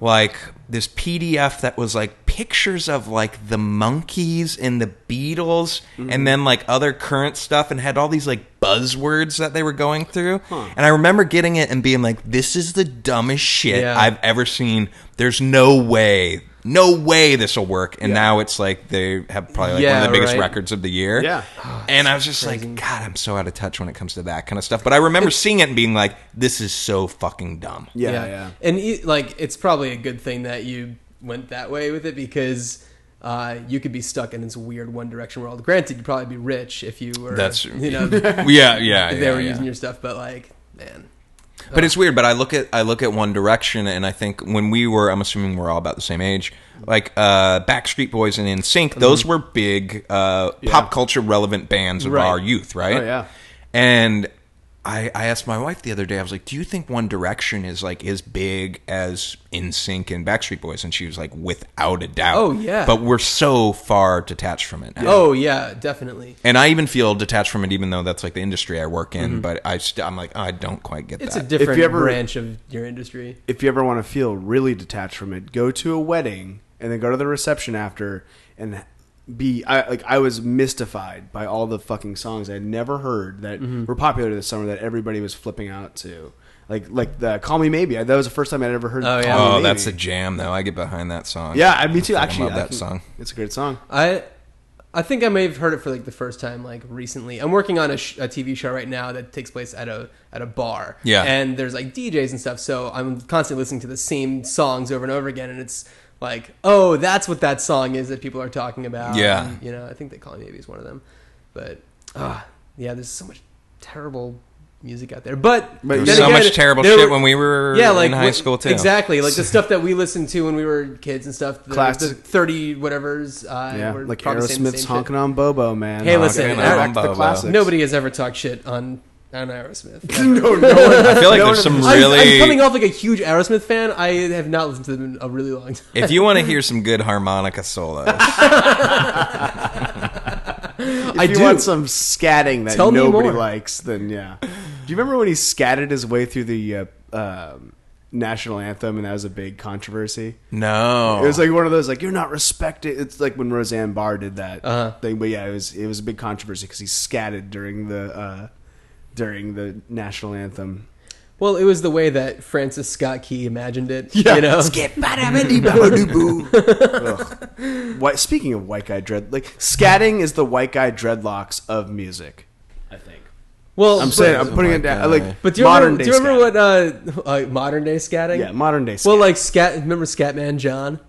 like this PDF that was like pictures of like the Monkees and the Beatles Mm-hmm. and then like other current stuff and had all these like buzzwords that they were going through. And I remember getting it and being like, this is the dumbest shit Yeah. I've ever seen. There's no way. No way this will work. And now it's like they have probably like one of the biggest right. records of the year. Yeah. (gasps) and I was just like, God, I'm so out of touch when it comes to that kind of stuff. But I remember seeing it and being like, this is so fucking dumb. Yeah, yeah. And e- like, it's probably a good thing that you went that way with it because uh, you could be stuck in this weird One Direction world. Granted, you'd probably be rich if you were. That's- you know. (laughs) Yeah, yeah, if they yeah, were yeah. using your stuff, but like, man, But it's weird. But I look at I look at One Direction, and I think when we were, I'm assuming we're all about the same age. Like uh, Backstreet Boys and NSYNC, those were big uh, pop culture relevant bands of Right. our youth, right? Oh, yeah. And I, I asked my wife the other day. I was like, "Do you think One Direction is like as big as NSYNC and Backstreet Boys?" And she was like, "Without a doubt." Oh, yeah. But we're so far detached from it. Now. oh yeah, definitely. And I even feel detached from it, even though that's like the industry I work in. Mm-hmm. But I, st- I'm like, oh, I don't quite get that. It's that. a different you ever- branch of your industry. If you ever want to feel really detached from it, go to a wedding and then go to the reception after and be I like I was mystified by all the fucking songs I had never heard that Mm-hmm. were popular this summer that everybody was flipping out to. Like like the Call Me Maybe. That was the first time I'd ever heard Oh, Call yeah. Me oh, Maybe. that's a jam, though. I get behind that song. Yeah, I- me too. I Actually, love I that can- song. It's a great song. I I think I may have heard it for like the first time like recently. I'm working on a, sh- a TV show right now that takes place at a at a bar. Yeah. and there's like DJs and stuff. So I'm constantly listening to the same songs over and over again, and it's like, oh, that's what that song is that people are talking about. Yeah. And, you know, I think they call me maybe is one of them, but ah, yeah, there's so much terrible music out there. But, But There's so again, much terrible shit were- when we were yeah, like in high what- school too. Exactly, like the (laughs) stuff that we listened to when we were kids and stuff. The, Classic. the thirty whatever's. Uh, Yeah, were like probably saying Aerosmith's same shit. honking on Bobo, man. Hey, listen, Honking I- back to the Bobo. classics. Nobody has ever talked shit on on Aerosmith. (laughs) no, no one. I feel like no there's one- some I, really. I'm coming off like a huge Aerosmith fan. I have not listened to them in a really long time. if you want to hear (laughs) some good harmonica solos, (laughs) If I you do. want some scatting that Tell me nobody more. likes, then yeah. Do you remember when he scatted his way through the uh, um, national anthem, and that was a big controversy? no, It was like one of those like you're not respected. It's like when Roseanne Barr did that Uh-huh. thing, but yeah, it was it was a big controversy because he scatted during the uh, during the national anthem. Well, it was the way that Francis Scott Key imagined it. Yeah. you know, (laughs) Ugh. White, speaking of white guy dread, like scatting is the white guy dreadlocks of music. I think. well, I'm saying I'm putting it down. God. Like, But do you modern remember? day Do you remember scatting. what uh, uh, modern day scatting? Yeah, modern day. Scatting. Well, like scat. Remember Scatman John?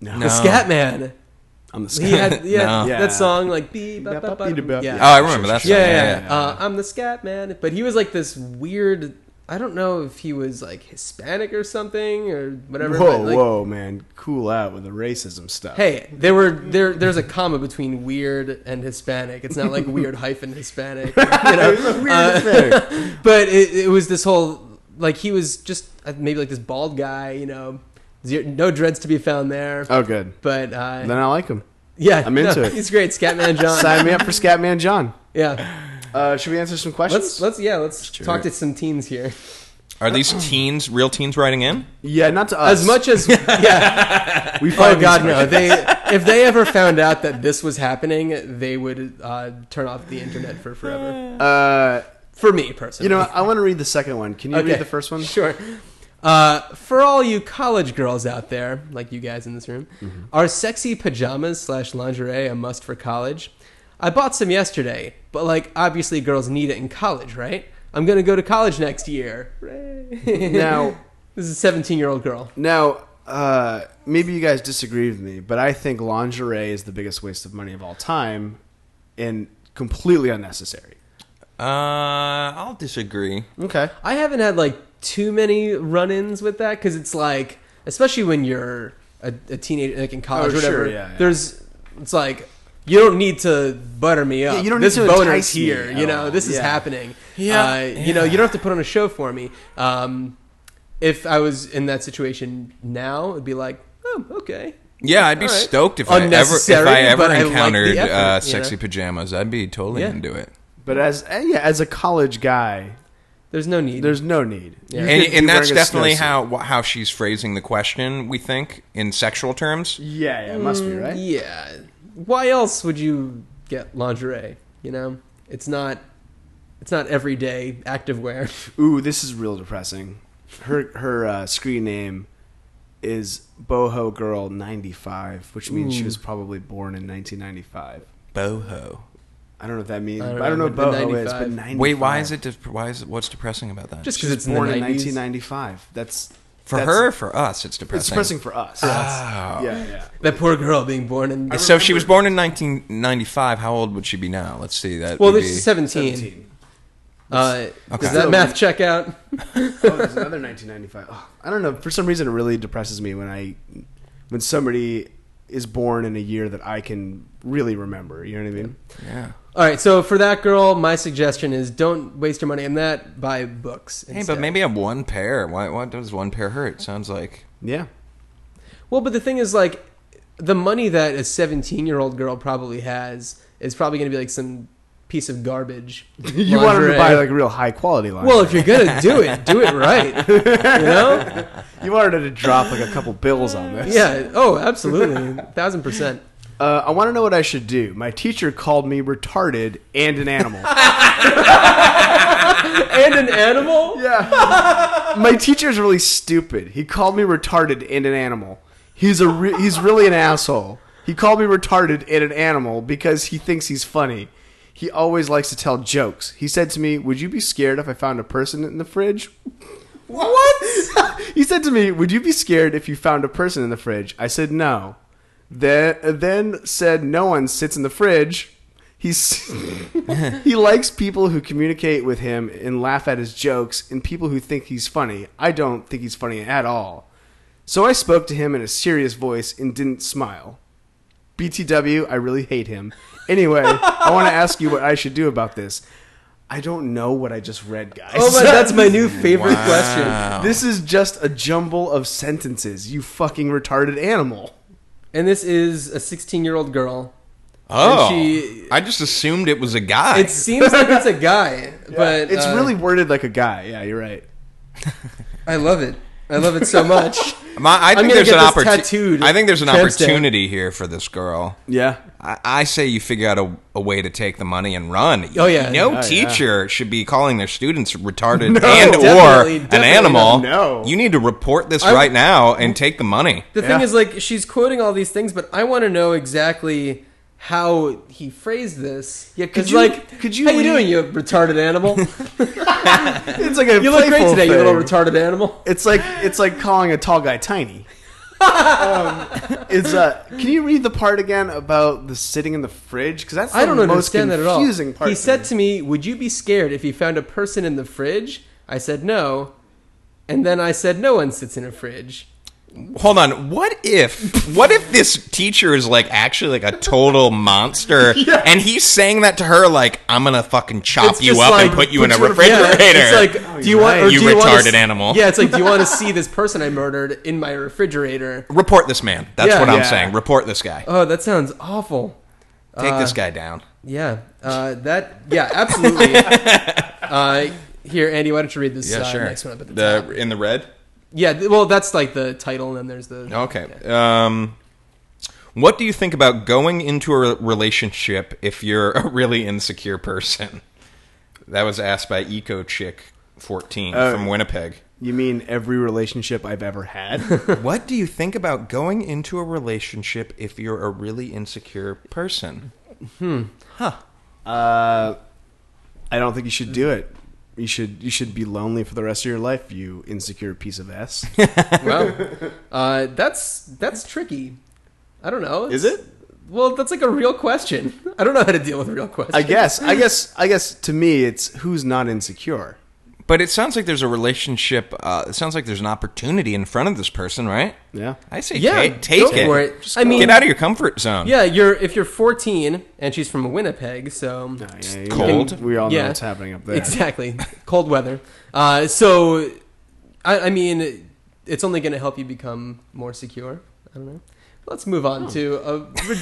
no. No. The Scatman. On the He had yeah, No. Yeah. that song like beep, bop, bop, bop. Yeah. yeah. Oh, I remember that. yeah, song. yeah, yeah, yeah. Uh, I'm the scat man, but he was like this weird. I don't know if he was like Hispanic or something or whatever. Whoa, but, like, whoa, man, cool out with the racism stuff. Hey, there were there. There's a comma between weird and Hispanic. It's not like (laughs) weird hyphen Hispanic. (laughs) You know? Weird Uh, Hispanic. (laughs) but it, it was this whole like he was just uh, maybe like this bald guy. You know, zero, no dreads to be found there. oh, good. But uh, Then I like him. yeah, I'm into no, (laughs) it. He's great, Scatman John. (laughs) Sign me up for Scatman John. Yeah, Uh, should we answer some questions? let's let's yeah let's Sure. talk to some teens here. Are these teens, real teens, writing in? yeah, not to us. As much as (laughs) yeah, we oh god no. They if they ever found out that this was happening, they would uh, turn off the internet for forever. Uh, For me personally, you know, I want to read the second one. Can you Okay. read the first one? Sure. Uh, for all you college girls out there, like you guys in this room, Mm-hmm. are sexy pajamas slash lingerie a must for college? I bought some yesterday, but like obviously girls need it in college, right? I'm gonna go to college next year. Now, (laughs) this is a 17 year old girl. now, uh, maybe you guys disagree with me, but I think lingerie is the biggest waste of money of all time, and completely unnecessary. Uh, I'll disagree. Okay. I haven't had like too many run-ins with that because it's like, especially when you're a, a teenager, like in college Oh, or whatever. sure, yeah, yeah. There's, it's like you don't need to butter me up. Yeah, you don't this need to boner's entice me here. You know, all. this is Yeah. happening. Yeah, uh, you know, you don't have to put on a show for me. Um, if I was in that situation now, it'd be like, oh, okay. Yeah, I'd be All right. stoked if I ever if I ever but I like encountered effort, uh, you sexy know? pajamas. I'd be totally Yeah. into it. But as eh, yeah, as a college guy, There's no need. there's no need. Yeah. You And, and that's definitely how how she's phrasing the question. We think in sexual terms. Yeah, yeah, it must be right. Yeah. Why else would you get lingerie? You know, it's not. It's not everyday activewear. (laughs) Ooh, this is real depressing. Her her uh, screen name is Boho Girl ninety five, which means she was probably born in nineteen ninety five. Boho. I don't know what that means. I I don't don't, know, know, but what the Boho is, but 95. 95. Wait, why is it? De- why is it? What's depressing about that? Just because was it's in the born in nineteen ninety five. That's for that's- her, for us, it's depressing. It's depressing for us. Oh. Yeah, yeah. That poor girl being born in. So if she was born in 1995. How old would she be now? Let's see. That well, this be, is 17. 17. Uh, Okay. Does that math check out? (laughs) oh, there's another 1995. Oh, I don't know. For some reason, it really depresses me when I when somebody is born in a year that I can really remember. You know what I mean? yeah. All right, so for that girl, my suggestion is don't waste your money on that. Buy books. Hey, instead. but maybe have one pair. Why? Why does one pair hurt? Sounds like. Yeah. Well, but the thing is, like, the money that a 17 year old girl probably has is probably going to be like some piece of garbage. (laughs) you want them to buy like real high quality line. Well, if you're gonna do it, do it right. (laughs) You know? you wanted to drop like a couple bills on this. Yeah. Oh, absolutely, thousand percent. Uh, I want to know what I should do. My teacher called me retarded and an animal. (laughs) And an animal. yeah. My teacher's really stupid. He called me retarded and an animal. He's a re- he's really an asshole. He called me retarded and an animal because he thinks he's funny. He always likes to tell jokes. He said to me, "Would you be scared if I found a person in the fridge?" What? (laughs) he said to me, "Would you be scared if you found a person in the fridge?" I said, "No." Then then said, "No one sits in the fridge." He's (laughs) he likes people who communicate with him and laugh at his jokes and people who think he's funny. I don't think he's funny at all. So I spoke to him in a serious voice and didn't smile. BTW, I really hate him. Anyway, I want to ask you what I should do about this. I don't know what I just read, guys. Oh my, that's my new (laughs) favorite Wow. question. This is just a jumble of sentences, you fucking retarded animal. And this is a 16 year old girl. Oh, she- I just assumed it was a guy. It seems like it's a guy, (laughs) but it's uh, really worded like a guy. Yeah, you're right. I love it. I love it so much. (laughs) My, I think gonna there's get an this opportunity. tattooed, I think there's an tramp stamp. opportunity here for this girl. Yeah. I, I say you figure out a, a way to take the money and run. Oh, yeah. no Oh, yeah. teacher should be calling their students retarded (laughs) No, and or definitely, an animal. No. you need to report this I- right now and take the money. The Yeah. thing is, like, she's quoting all these things, but I want to know exactly how he phrased this. Yeah, because Could you- like, could you How you doing, you retarded animal? (laughs) It's like a you look great today, you little retarded animal. It's like it's like calling a tall guy tiny. (laughs) It's uh, can you read the part again about the sitting in the fridge? Because that's the I don't most understand that at all. confusing part. He said to me, "Would you be scared if you found a person in the fridge?" I said no, and then I said, "No one sits in a fridge." Hold on. What if what if this teacher is like actually like a total monster (laughs) and he's saying that to her like I'm gonna fucking chop It's you up like, and put you in a put in a- refrigerator. Yeah, it's (laughs) like, do you want? right. Or You do you want retarded to, animal. Yeah, it's like, do you want to (laughs) see this person I murdered in my refrigerator? Report this man. That's Yeah. what I'm Yeah. saying. Report this guy. Oh, that sounds awful. Take uh, this guy down. Yeah, uh, that. Yeah, absolutely. uh, here, Andy, why don't you read this Yeah, uh, sure. next one up at the, the top? in the red. Yeah, well, that's like the title, and then there's the. Okay. Um, what do you think about going into a relationship if you're (laughs) a really insecure person? That was asked by Eco Chick 14 Uh, from Winnipeg. You mean every relationship I've ever had? (laughs) What do you think about going into a relationship if you're a really insecure person? Hmm. Huh. Uh, I don't think you should do it. You should you should be lonely for the rest of your life. You insecure piece of s. (laughs) Well, uh, that's that's tricky. I don't know. Is it? Well, that's like a real question. I don't know how to deal with real questions. I guess. I (laughs) guess. I guess. To me, it's who's not insecure. But it sounds like there's a relationship. Uh, it sounds like there's an opportunity in front of this person, right? Yeah. I say Yeah, take, take go it. for it. Just I go. mean- get out of your comfort zone. Yeah, you're if you're 14 and she's from Winnipeg, so Yeah, yeah, cold. know, we all know Yeah. what's happening up there. exactly cold weather. Uh, so, I, I mean, it's only going to help you become more secure. I don't know. Let's move on to a.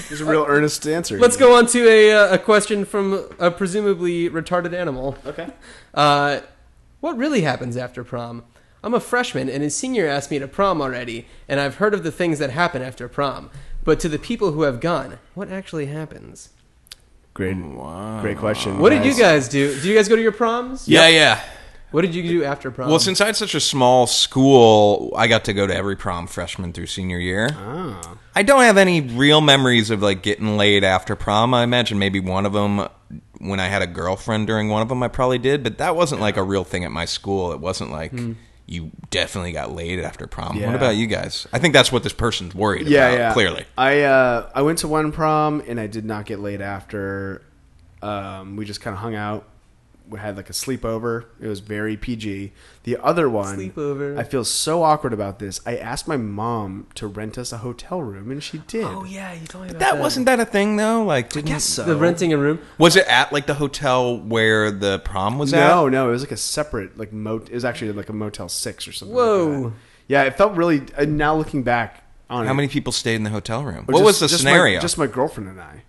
There's a real earnest answer. Let's go on to a, uh, a question from a presumably retarded animal. Okay. Uh, what really happens after prom? I'm a freshman, and his senior asked me to prom already, and I've heard of the things that happen after prom. But to the people who have gone, what actually happens? Great. Great question. What did you guys do? Did you guys go to your proms? Yeah, yeah. What did you do after prom? Well, since I had such a small school, I got to go to every prom freshman through senior year. Ah. I don't have any real memories of like getting laid after prom. I imagine maybe one of them when I had a girlfriend during one of them I probably did, but that wasn't like a real thing at my school. It wasn't like you definitely got laid after prom. Yeah. What about you guys? I think that's what this person's worried Yeah, about, yeah. clearly. I uh, I went to one prom and I did not get laid after. Um, we just kind of hung out. We had like a sleepover. It was very PG. The other one, Sleepover. I feel so awkward about this. I asked my mom to rent us a hotel room, and she did. oh yeah, you told me about That wasn't that a thing though? Like didn't guess so. the renting a room. Was it at like the hotel where the prom was at? No, no, it was like a separate like mot. It was actually like a Motel Six or something. like Whoa. that. yeah, it felt really. Now looking back on it, How many people stayed in the hotel room? What just- was the just my- scenario? just my girlfriend and I.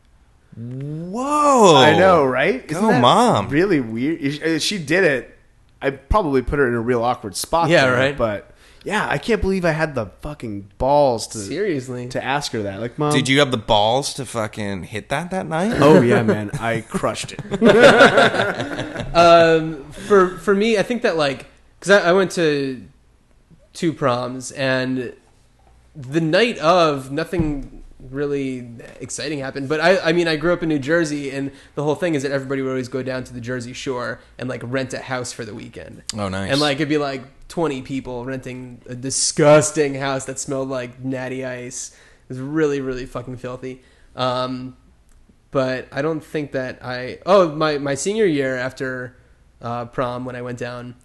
Whoa! I know, right? Go, Isn't that Mom. Really weird. If- if She did it. I probably put her in a real awkward spot. Yeah, there, right. But yeah, I can't believe I had the fucking balls to Seriously. to ask her that. Like, mom, Did you have the balls to fucking hit that that night? Oh yeah, (laughs) man, I crushed it. (laughs) um, for for me, I think that like because I, I went to two proms and the night of nothing really exciting happened. But I I mean I grew up in New Jersey and the whole thing is that everybody would always go down to the Jersey Shore and like rent a house for the weekend. Oh, nice. And like it'd be like twenty people renting a disgusting house that smelled like natty ice. It was really really fucking filthy. Um, but I don't think that I. Oh, my my senior year after uh, prom when I went down,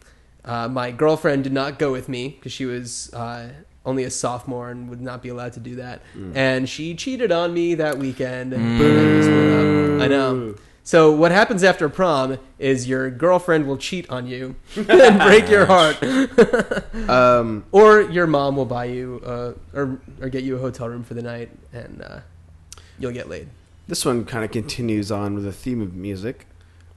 uh, my girlfriend did not go with me because she was uh, only a sophomore and would not be allowed to do that, and she cheated on me that weekend. And we up. I know. So what happens after prom is your girlfriend will cheat on you (laughs) and break your heart, (laughs) Um, (laughs) or your mom will buy you uh, or or get you a hotel room for the night, and uh, you'll get laid. this one kind of continues on with the theme of music.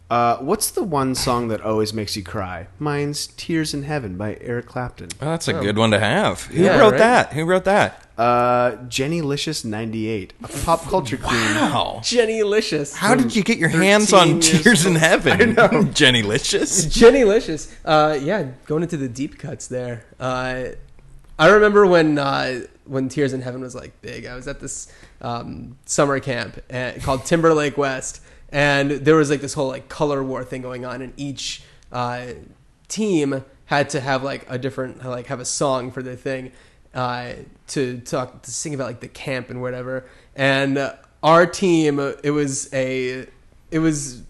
Uh, what's the one song that always makes you cry? Mine's "Tears in Heaven" by Eric Clapton. Oh, that's a good one to have. Who Yeah, wrote right? that? Who wrote that? Uh, Jenny Licious '98, a pop culture queen. Wow. Jenny Licious. How did you get your hands on 13 years Tears in. Heaven? (laughs) I know. (laughs) Jenny Licious. Jenny Licious. Uh, yeah, going into the deep cuts there. Uh, I remember when uh, when Tears in Heaven was like big. I was at this um, summer camp uh, called Timberlake West, and there was like this whole like color war thing going on, and each uh, team had to have like a different like have a song for their thing. uh, to talk to sing about like the camp and whatever. And our team, it was a, it was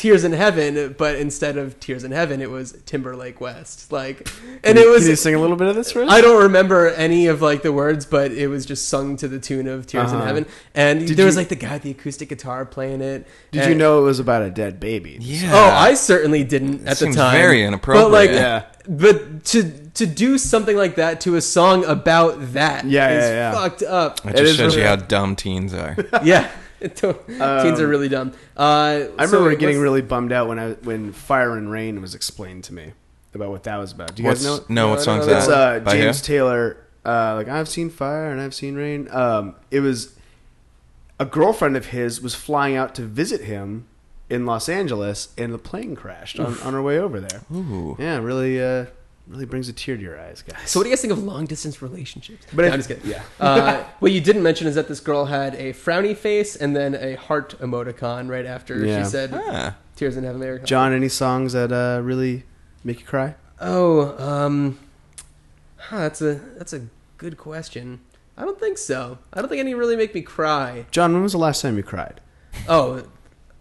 Tears in Heaven, but instead of Tears in Heaven, it was Timberlake West. Like, and it was Can you sing a little bit of this for us? I don't remember any of like the words, but it was just sung to the tune of Tears in Uh-huh. Heaven. And Did there was like the guy with the acoustic guitar playing it. Did And- you know it was about a dead baby? Yeah. Oh, I certainly didn't at the seems time. very But like, inappropriate. Yeah. but to to do something like that to a song about that Yeah, is yeah, yeah. fucked up. It It just is shows you how dumb teens are. (laughs) yeah, It to- (laughs) teens are really dumb. Uh, I remember getting really bummed out when I when Fire and Rain was explained to me about what that was about. Do you guys What's, know? no, No, what I song's don't It's uh, By who? James Taylor. Uh, like I've seen fire and I've seen rain. Um, it was a girlfriend of his was flying out to visit him in Los Angeles, and the plane crashed on, on her way over there. Ooh. Yeah, really, uh, really brings a tear to your eyes, guys. So what do you guys think of long distance relationships? But No, if- I'm just kidding. yeah. (laughs) uh, what you didn't mention is that this girl had a frowny face and then a heart emoticon right after Yeah. she said Ah. "Tears in Heaven." America. Jon, any songs that uh, really make you cry? Oh, um, huh, that's a that's a good question. I don't think so. I don't think any really make me cry. Jon, when was the last time you cried? Oh,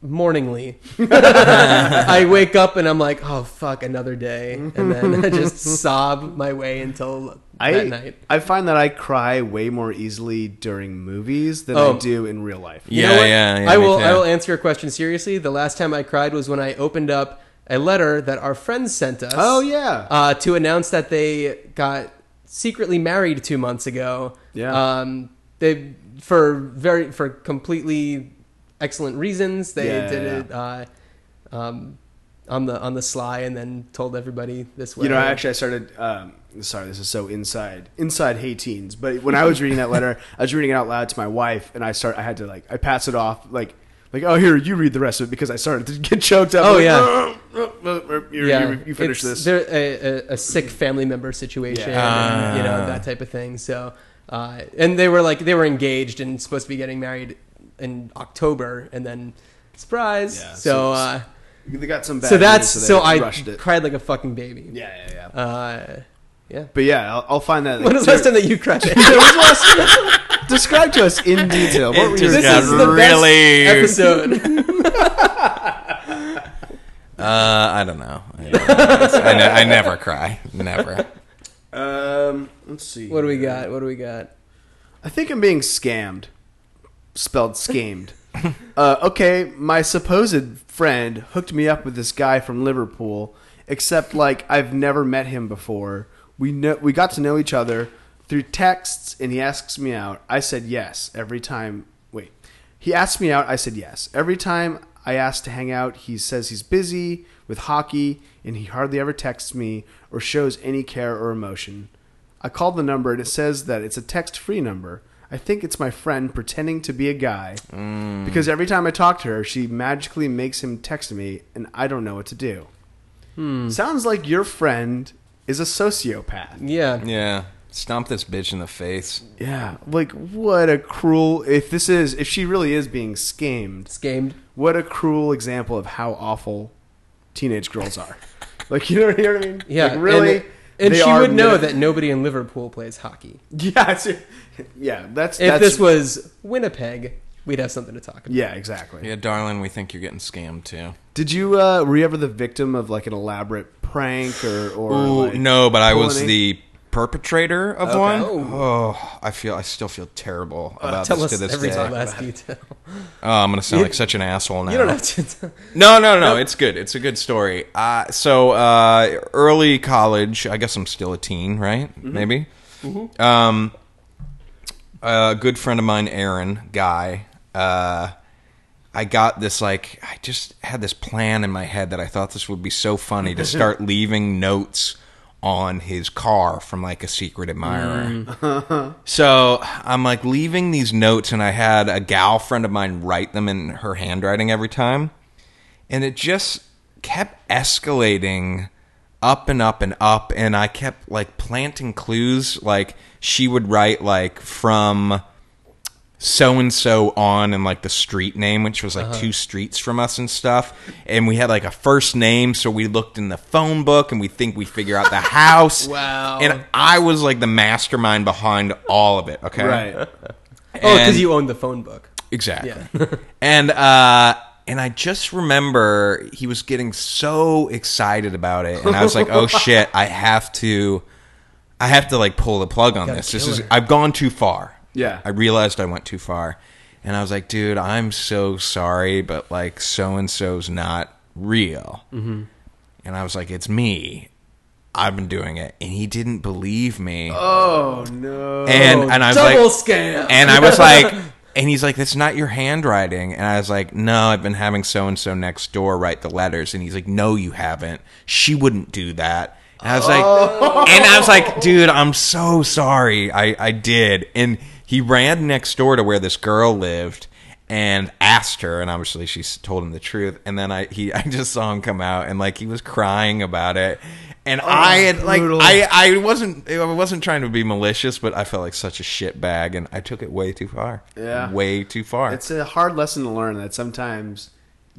morningly. (laughs) I wake up and I'm like, oh fuck, another day, and then I just (laughs) sob my way until I that night. I find that I cry way more easily during movies than Oh. I do in real life. You Yeah, know what? yeah, yeah, I me will. too. I will answer your question seriously. The last time I cried was when I opened up a letter that our friends sent us. Oh yeah. uh, to announce that they got secretly married two months ago. Yeah. Um, they for very for completely excellent reasons. They Yeah, did yeah, it uh, um, on the on the sly, and then told everybody this way. You know, actually, I started. Um, sorry, this is so inside inside Hey Teens. But when I was reading that letter, (laughs) I was reading it out loud to my wife, and I start. I had to like. I pass it off like. Like oh here you read the rest of it because I started to get choked up. Oh, Like, yeah. "Oh, oh, oh, you, yeah, you, you finish it's- this. They're a, a, a sick family member situation, Yeah. and, you know that type of thing. So, uh, and they were like they were engaged and supposed to be getting married in October, and then surprise. Yeah, so, so- uh, They got some. Bad so that's news, so, they I rushed it. cried like a fucking baby. Yeah, yeah, yeah. Uh, yeah. But yeah, I'll, I'll find that. (laughs) When was the last time that you cried? (laughs) When was the last- Describe to us in detail. What were It you just this got is the really- best episode. (laughs) Uh, I don't know. I, don't know. I, ne- I never cry. Never. Um, let's see. what do we got? What do we got? I think I'm being scammed. Spelled scammed. uh, okay, my supposed friend hooked me up with this guy from Liverpool, except like I've never met him before. We know we got to know each other through texts, and he asks me out. I said yes every time. Wait, he asked me out. I said yes every time. I asked to hang out. He says he's busy with hockey, and he hardly ever texts me or shows any care or emotion. I called the number and it says that it's a text free number. I think it's my friend pretending to be a guy mm. because every time I talk to her, she magically makes him text me and I don't know what to do. Hmm. Sounds like your friend is a sociopath. Yeah. Yeah. Stomp this bitch in the face. Yeah, like what a cruel. If this is, if she really is being scammed, Scamed. what a cruel example of how awful teenage girls are. like you know, you know what I mean? Yeah. like, really. And, and she would know minif- that nobody in Liverpool plays hockey. (laughs) Yeah, it's, (laughs) yeah. That's If that's, this was Winnipeg, we'd have something to talk about. yeah, exactly. Yeah, darling, we think you're getting scammed too. Did you uh, were you ever the victim of like an elaborate prank or or Ooh, like, no, but I was pulling the perpetrator of Okay. one. Oh. Oh, I feel I still feel terrible about Tell this us to this every day. last detail. Oh, I'm gonna sound You- like such an asshole now. You don't have to. No, no, no. It's good. It's a good story. Uh, so uh, early college. I guess I'm still a teen, right? Maybe. Um, a good friend of mine, Aaron, guy. Uh, I got this like I just had this plan in my head that I thought this would be so funny to start (laughs) leaving notes on his car from like a secret admirer. (laughs) So I'm like leaving these notes, and I had a gal friend of mine write them in her handwriting every time, and it just kept escalating up and up and up, and I kept like planting clues. Like she would write like from so and so on and like the street name, which was like Uh-huh. two streets from us and stuff. And we had like a first name, so we looked in the phone book and we think we figure out the house. (laughs) Wow. And I was like the mastermind behind all of it. Okay. Right. (laughs) Oh, because you owned the phone book. Exactly. Yeah. (laughs) and uh and I just remember he was getting so excited about it and I was like, "Oh (laughs) shit, I have to I have to like pull the plug on this. This is her. I've gone too far." Yeah. I realized I went too far. And I was like, "Dude, I'm so sorry, but like so and so's not real." Mm-hmm. And I was like, "It's me. I've been doing it." And he didn't believe me. Oh no. and and I was Double like, scam. and I was like, (laughs) and he's like, that's not your handwriting. And I was like, no, I've been having so and so next door write the letters. And he's like, no, you haven't. She wouldn't do that. And I was like, oh. and I was like, dude, I'm so sorry. I, I did. And he ran next door to where this girl lived and asked her and obviously she told him the truth and then i he (laughs) i just saw him come out and like he was crying about it and oh, i had like brutal. i i wasn't i wasn't trying to be malicious but i felt like such a shit bag and i took it way too far Yeah. way too far it's a hard lesson to learn that sometimes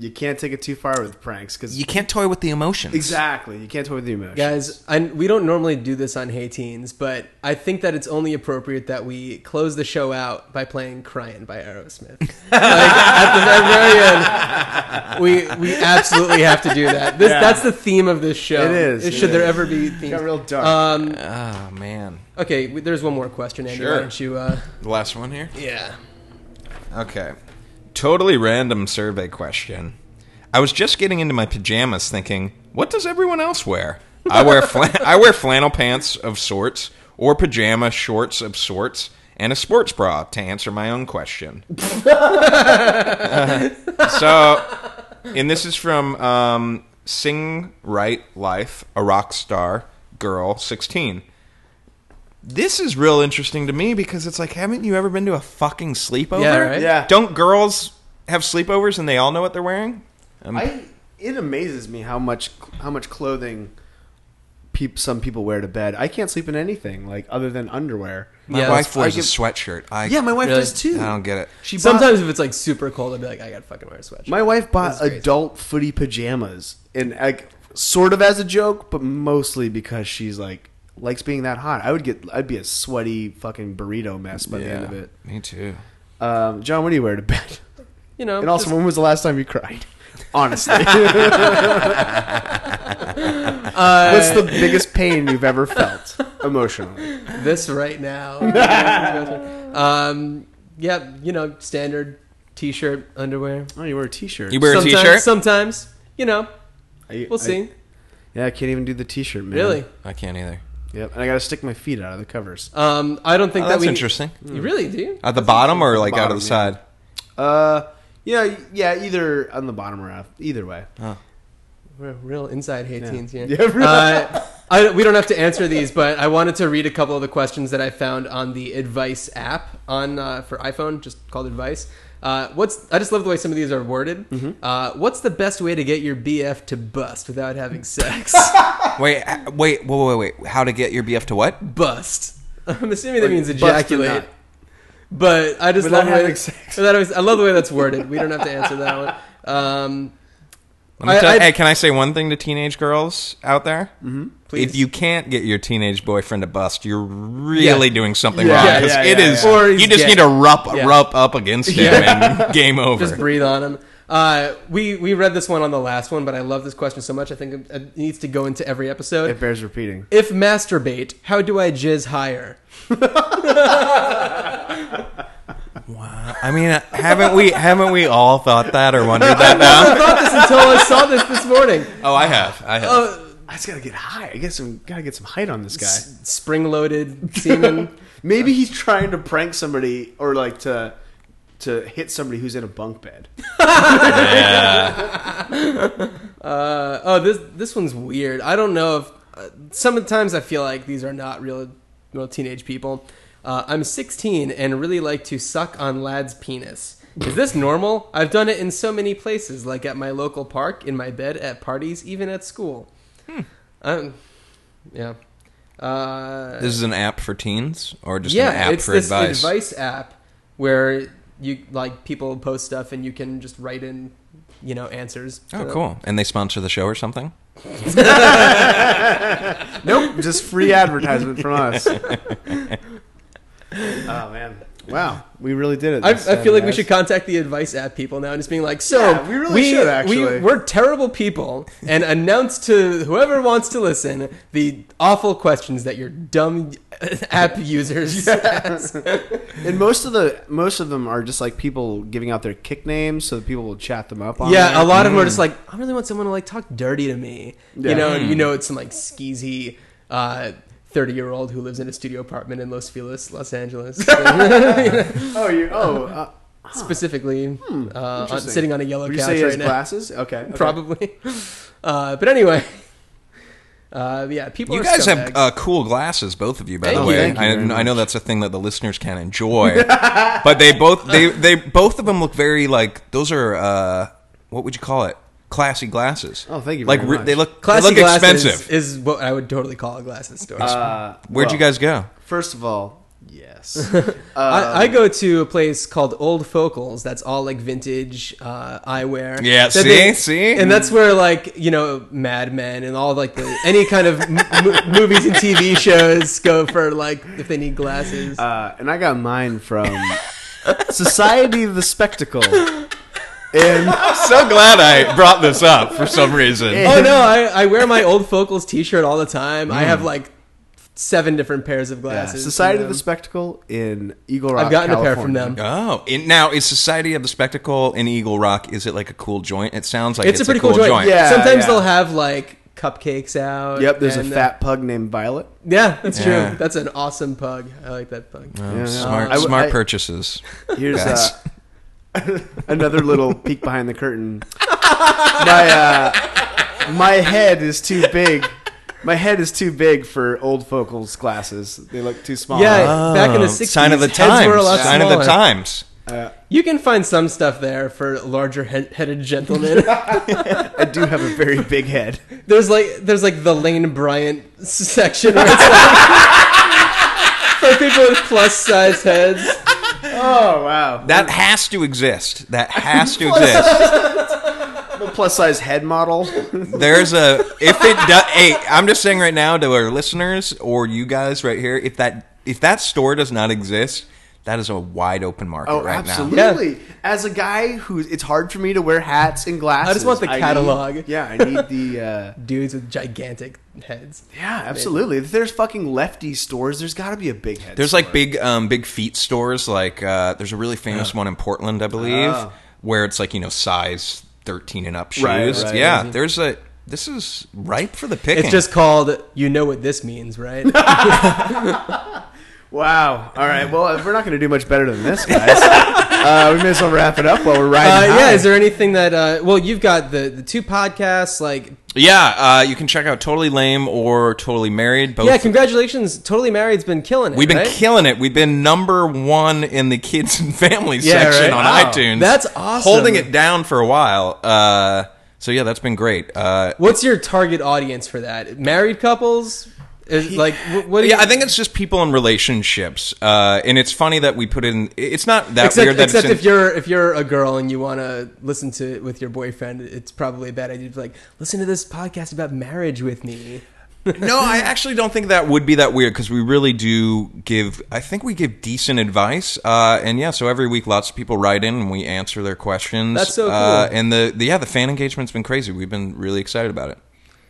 you can't take it too far with pranks because you can't toy with the emotions exactly you can't toy with the emotions. Guys, I, we don't normally do this on Hey Teens, but I think that it's only appropriate that we close the show out by playing "Crying" by Aerosmith. (laughs) like at the very end, we we absolutely have to do that. This Yeah. that's the theme of this show. It is, it Should there is. ever be It got real dark. Um, oh man okay, there's one more question, Andy. Sure. Why don't you? Uh, the last one here yeah. Okay. Totally random survey question. I was just getting into my pajamas thinking, what does everyone else wear? I wear flan- (laughs) I wear flannel pants of sorts or pajama shorts of sorts and a sports bra to answer my own question. (laughs) so, and this is from um, Sing Right Life, a rock star girl, 16 this is real interesting to me because it's like, haven't you ever been to a fucking sleepover? Yeah, right? Yeah. Don't girls have sleepovers and they all know what they're wearing? Um, I it amazes me how much how much clothing peop, some people wear to bed. I can't sleep in anything like other than underwear. my Yeah, wife wears I a get- sweatshirt. I, Yeah, my wife Really? does too. I don't get it. She bought- Sometimes if it's like super cold, I'll be like, I gotta fucking wear a sweatshirt. my wife bought adult footy pajamas and like sort of as a joke, but mostly because she's like likes being that hot. I would get I'd be a sweaty fucking burrito mess by the end of it. Me too. Um, Jon, what do you wear to bed? you know, And also, just- when was the last time you cried? (laughs) Honestly, uh, (laughs) what's the biggest pain you've ever felt emotionally? this right now. (laughs) um, yeah, you know, standard t-shirt, underwear. Oh, you wear a t-shirt. You wear a sometimes, t-shirt? Sometimes, you know, I- we'll I- see. yeah, I can't even do the t-shirt. Man. really, I can't either. Yep, and I got to stick my feet out of the covers. um, I don't think Oh, that that's we. interesting. You really do? you? At the bottom or like out of the yeah. side? Uh, yeah, yeah, either on the bottom or out. Either way. We're real inside hate Yeah. teens here. (laughs) Yeah, really. Uh, I, we don't have to answer these, but I wanted to read a couple of the questions that I found on the Advice app on uh, for iPhone, just called Advice. Uh, what's I just love the way some of these are worded. Mm-hmm. Uh, what's the best way to get your BF to bust without having sex? (laughs) Wait, wait, wait, wait, wait. How to get your BF to what? bust. (laughs) I'm assuming that means ejaculate. But I just Without love the way having sex. without having- I love the way that's worded. We don't have to answer that one. (laughs) Um, I- tell- hey, can I say one thing to teenage girls out there? Mm-hmm. Please. If you can't get your teenage boyfriend to bust, you're really Yeah. doing something Yeah, wrong. yeah, 'cause yeah, it yeah, is- yeah. Or you just gay. need to rub, Yeah. rub up against him and (laughs) game over. just breathe on him. Uh, we we read this one on the last one, but I love this question so much. I think it, it needs to go into every episode. It bears repeating. If masturbate, how do I jizz higher? (laughs) (laughs) I mean, haven't we haven't we all thought that or wondered that now? (laughs) I now? thought this until I saw this this morning. Oh, I have. I have. Uh, I just gotta get high. I guess I'm gotta get some height on this guy. spring loaded semen. (laughs) Maybe he's trying to prank somebody or like to to hit somebody who's in a bunk bed. (laughs) Uh, oh, this this one's weird. I don't know if uh, sometimes I feel like these are not real real teenage people. Uh, I'm 16 and really like to suck on lad's penis. Is this normal? I've done it in so many places, like at my local park, in my bed, at parties, even at school. Um, yeah. Uh, this is an app for teens or just yeah, an app it's for this advice? advice app where you like people post stuff and you can just write in, you know, answers. to Oh, them. cool. And they sponsor the show or something? (laughs) Nope, just free advertisement from us. (laughs) oh man, wow, we really did it. I, I feel like we should contact the advice app people now and just being like, so Yeah, we really should, actually. We, we're terrible people, and announce to whoever wants to listen the awful questions that your dumb (laughs) app users (laughs) ask. And most of the most of them are just like people giving out their Kik names, so that people will chat them up. on Yeah, there. a lot of them are just like, I really want someone to like talk dirty to me. Yeah. You know, and you know it's some like skeezy uh, thirty year old who lives in a studio apartment in Los Feliz, Los Angeles. (laughs) (laughs) Oh, you. Oh, uh, Specifically, uh, on, sitting on a yellow would you couch say he has right now. glasses? Okay, okay. Probably. Uh, but anyway. (laughs) Uh, yeah, people You are guys have scumbags. uh, cool glasses, both of you. By Thank the you. way, you I, I know that's a thing that the listeners can enjoy, but they both they they both of them look very like those are uh, what would you call it? Classy glasses. Oh, thank you Like very re- much. they look Classy they look glasses expensive. is what I would totally call a glasses store. Uh, Where'd well, you guys go? First of all, yes. (laughs) I, I go to a place called Old Focals. That's all like vintage uh, eyewear. Yeah, That see? See? and that's where like you know Mad Men and all like the any kind of m- m- movies and TV (laughs) shows go for like if they need glasses. Uh, and I got mine from Society of the Spectacle. And (laughs) so glad I brought this up for some reason. oh no, I, I wear my Old Focals T-shirt all the time. I Hmm. have like seven different pairs of yeah, glasses. Society of the. Spectacle in Eagle Rock. I've gotten a pair from them. Oh, in, now is Society of the Spectacle in Eagle Rock? Is it like a cool joint? It sounds like It's, a pretty cool, joint. Yeah, Sometimes yeah. they'll have like cupcakes out. Yep, there's a and, uh, fat pug named Violet. yeah, that's Yeah. true. That's an awesome pug. I like that pug. Oh, Yeah. smart, I w- smart I- purchases. Here's Guys. uh, (laughs) another little peek behind the curtain. My uh, my head is too big. My head is too big for old focals glasses. They look too small. Yeah, back in the Oh, 60s, sign of the heads times. were a lot sign of the times. Uh, You can find some stuff there for larger he- headed gentlemen. (laughs) I do have a very big head. there's like there's like the Lane Bryant section where it's like (laughs) for people with plus size heads. Oh wow, That has to exist. That has to (laughs) exist. the plus size head model. There's a if it does. Hey, I'm just saying right now to our listeners or you guys right here, if that if that store does not exist, that is a wide open market Oh, right now. absolutely. As a guy who it's hard for me to wear hats and glasses. I just want the need- catalog. yeah, I need the. Uh, (laughs) Dudes with gigantic heads. yeah, absolutely. If there's fucking lefty stores, there's got to be a big head. There's store. like big um, big feet stores. Like uh, there's a really famous one in Portland, I believe, Oh. where it's like you know size 13 and up shoes. Right, right. yeah, there's a. This is ripe for the picking. It's just called. You know what this means, right? (laughs) (laughs) Wow. All right. Well, we're not going to do much better than this, guys. (laughs) uh, we may as well wrap it up while we're Uh, riding. yeah. Is there anything that? Uh, well, you've got the the two podcasts. Like, yeah. Uh, you can check out Totally Laime or Totally Married. Both yeah. Congratulations, Totally Married's been killing it. We've been right? killing it. We've been number one in the kids and families Yeah, section right? on Wow. iTunes. That's awesome. Holding it down for a while. Uh, so yeah, that's been great. Uh, What's your target audience for that? Married couples? Is, like, what? Yeah, you, I think it's just people in relationships, uh, and it's funny that we put in. It's not that except weird that except it's in, if you're if you're a girl and you want to listen to it with your boyfriend, it's probably a bad idea to be like listen to this podcast about marriage with me. no, I actually don't think that would be that weird because we really do give. I think we give decent advice, uh, and yeah. So every week, lots of people write in and we answer their questions. That's so Uh, cool. and the, the yeah, the fan engagement's been crazy. We've been really excited about it.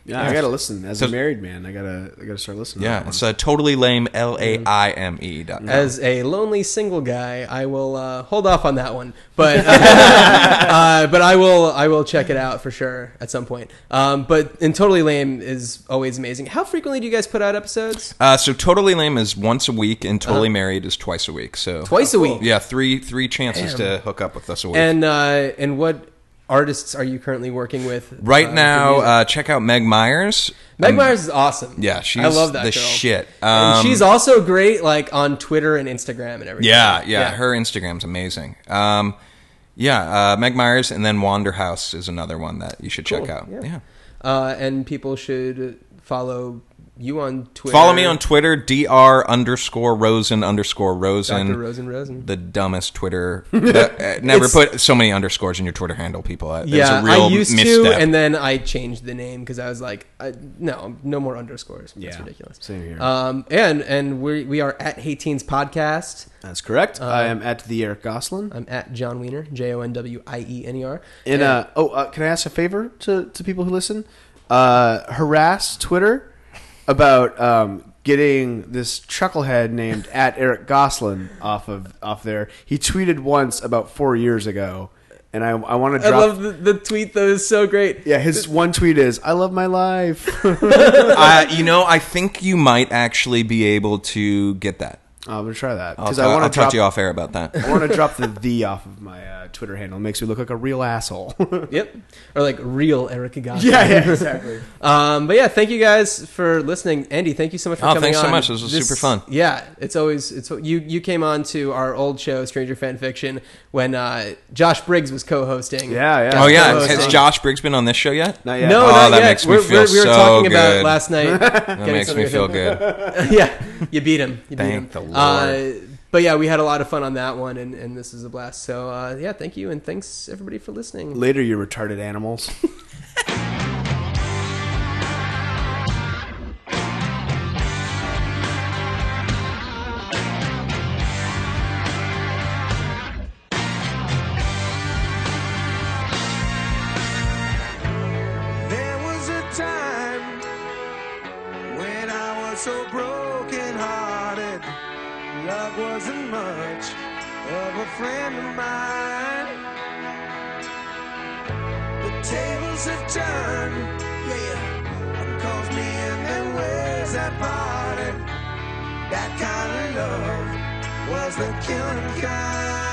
Yeah, I got to listen. As So- a married man, I gotta, I gotta start listening. Yeah, that it's one. uh, totally Laime. L A I M E. As a lonely single guy, I will uh, hold off on that one, but (laughs) uh, but I will I will check it out for sure at some point. Um, but and totally Laime is always amazing. How frequently do you guys put out episodes? Uh, so totally Laime is once a week, and totally married is twice a week. So Uh-huh. Twice a week. yeah, three three chances Damn. to hook up with us a week. And uh, and what artists are you currently working with right uh, now, uh, check out Meg Myers. Meg Um, Myers is awesome. yeah, she's I love that the girl. shit. and Um, she's also great, like on Twitter and Instagram and everything. Yeah, yeah, her Instagram's amazing. Um, yeah, uh, Meg Myers, and then Wanderhouse is another one that you should check out. yeah. Yeah. Uh, and people should follow you on Twitter. Follow me on Twitter, dr underscore Rosen underscore Rosen. Dr. Rosen Rosen. The dumbest Twitter. (laughs) the- uh, never It's- put so many underscores in your Twitter handle, people. Uh, There's yeah, a real I used misstep. to, and then I changed the name because I was like, I, no, no more underscores. That's Yeah. ridiculous. Same here. Um, and and we we are at Hey Teens Podcast. That's correct. Uh, I am at the Eric Goslin. I'm at Jon Wiener, J O N W I E N E R. And uh, oh, uh, can I ask a favor to, to people who listen? Uh, harass Twitter about um, getting this chucklehead named (laughs) at Eric Goslin off of off there. He tweeted once about four years ago, and I I want to I drop. love the, the tweet though; is so great. yeah, his one tweet is "I love my life." (laughs) uh, you know, I think you might actually be able to get that. I'm gonna try that because I want to talk drop. to you off air about that. I want to drop the (laughs) "the" off of my uh, Twitter handle. It makes me look like a real asshole. (laughs) Yep, or like real Eric Agassiz. yeah, yeah, exactly. (laughs) Um, but yeah, thank you guys for listening. Andy, thank you so much for Oh, coming thanks so much. This was super fun. Yeah, it's always it's you. You came on to our old show, Stranger Fan Fiction, when uh, Josh Briggs was co-hosting. Yeah, yeah. Guest Oh yeah, co-hosting. has Josh Briggs been on this show yet? Not yet. No, Oh, not that yet. makes me we're, feel we're, we were so talking about it last night. That makes me feel good. yeah, you beat him. You beat Thank him. Uh, but yeah, we had a lot of fun on that one, and, and this is a blast. So uh, yeah, thank you, and thanks everybody for listening. Later, you retarded animals. (laughs) That kind of love was the killing kind.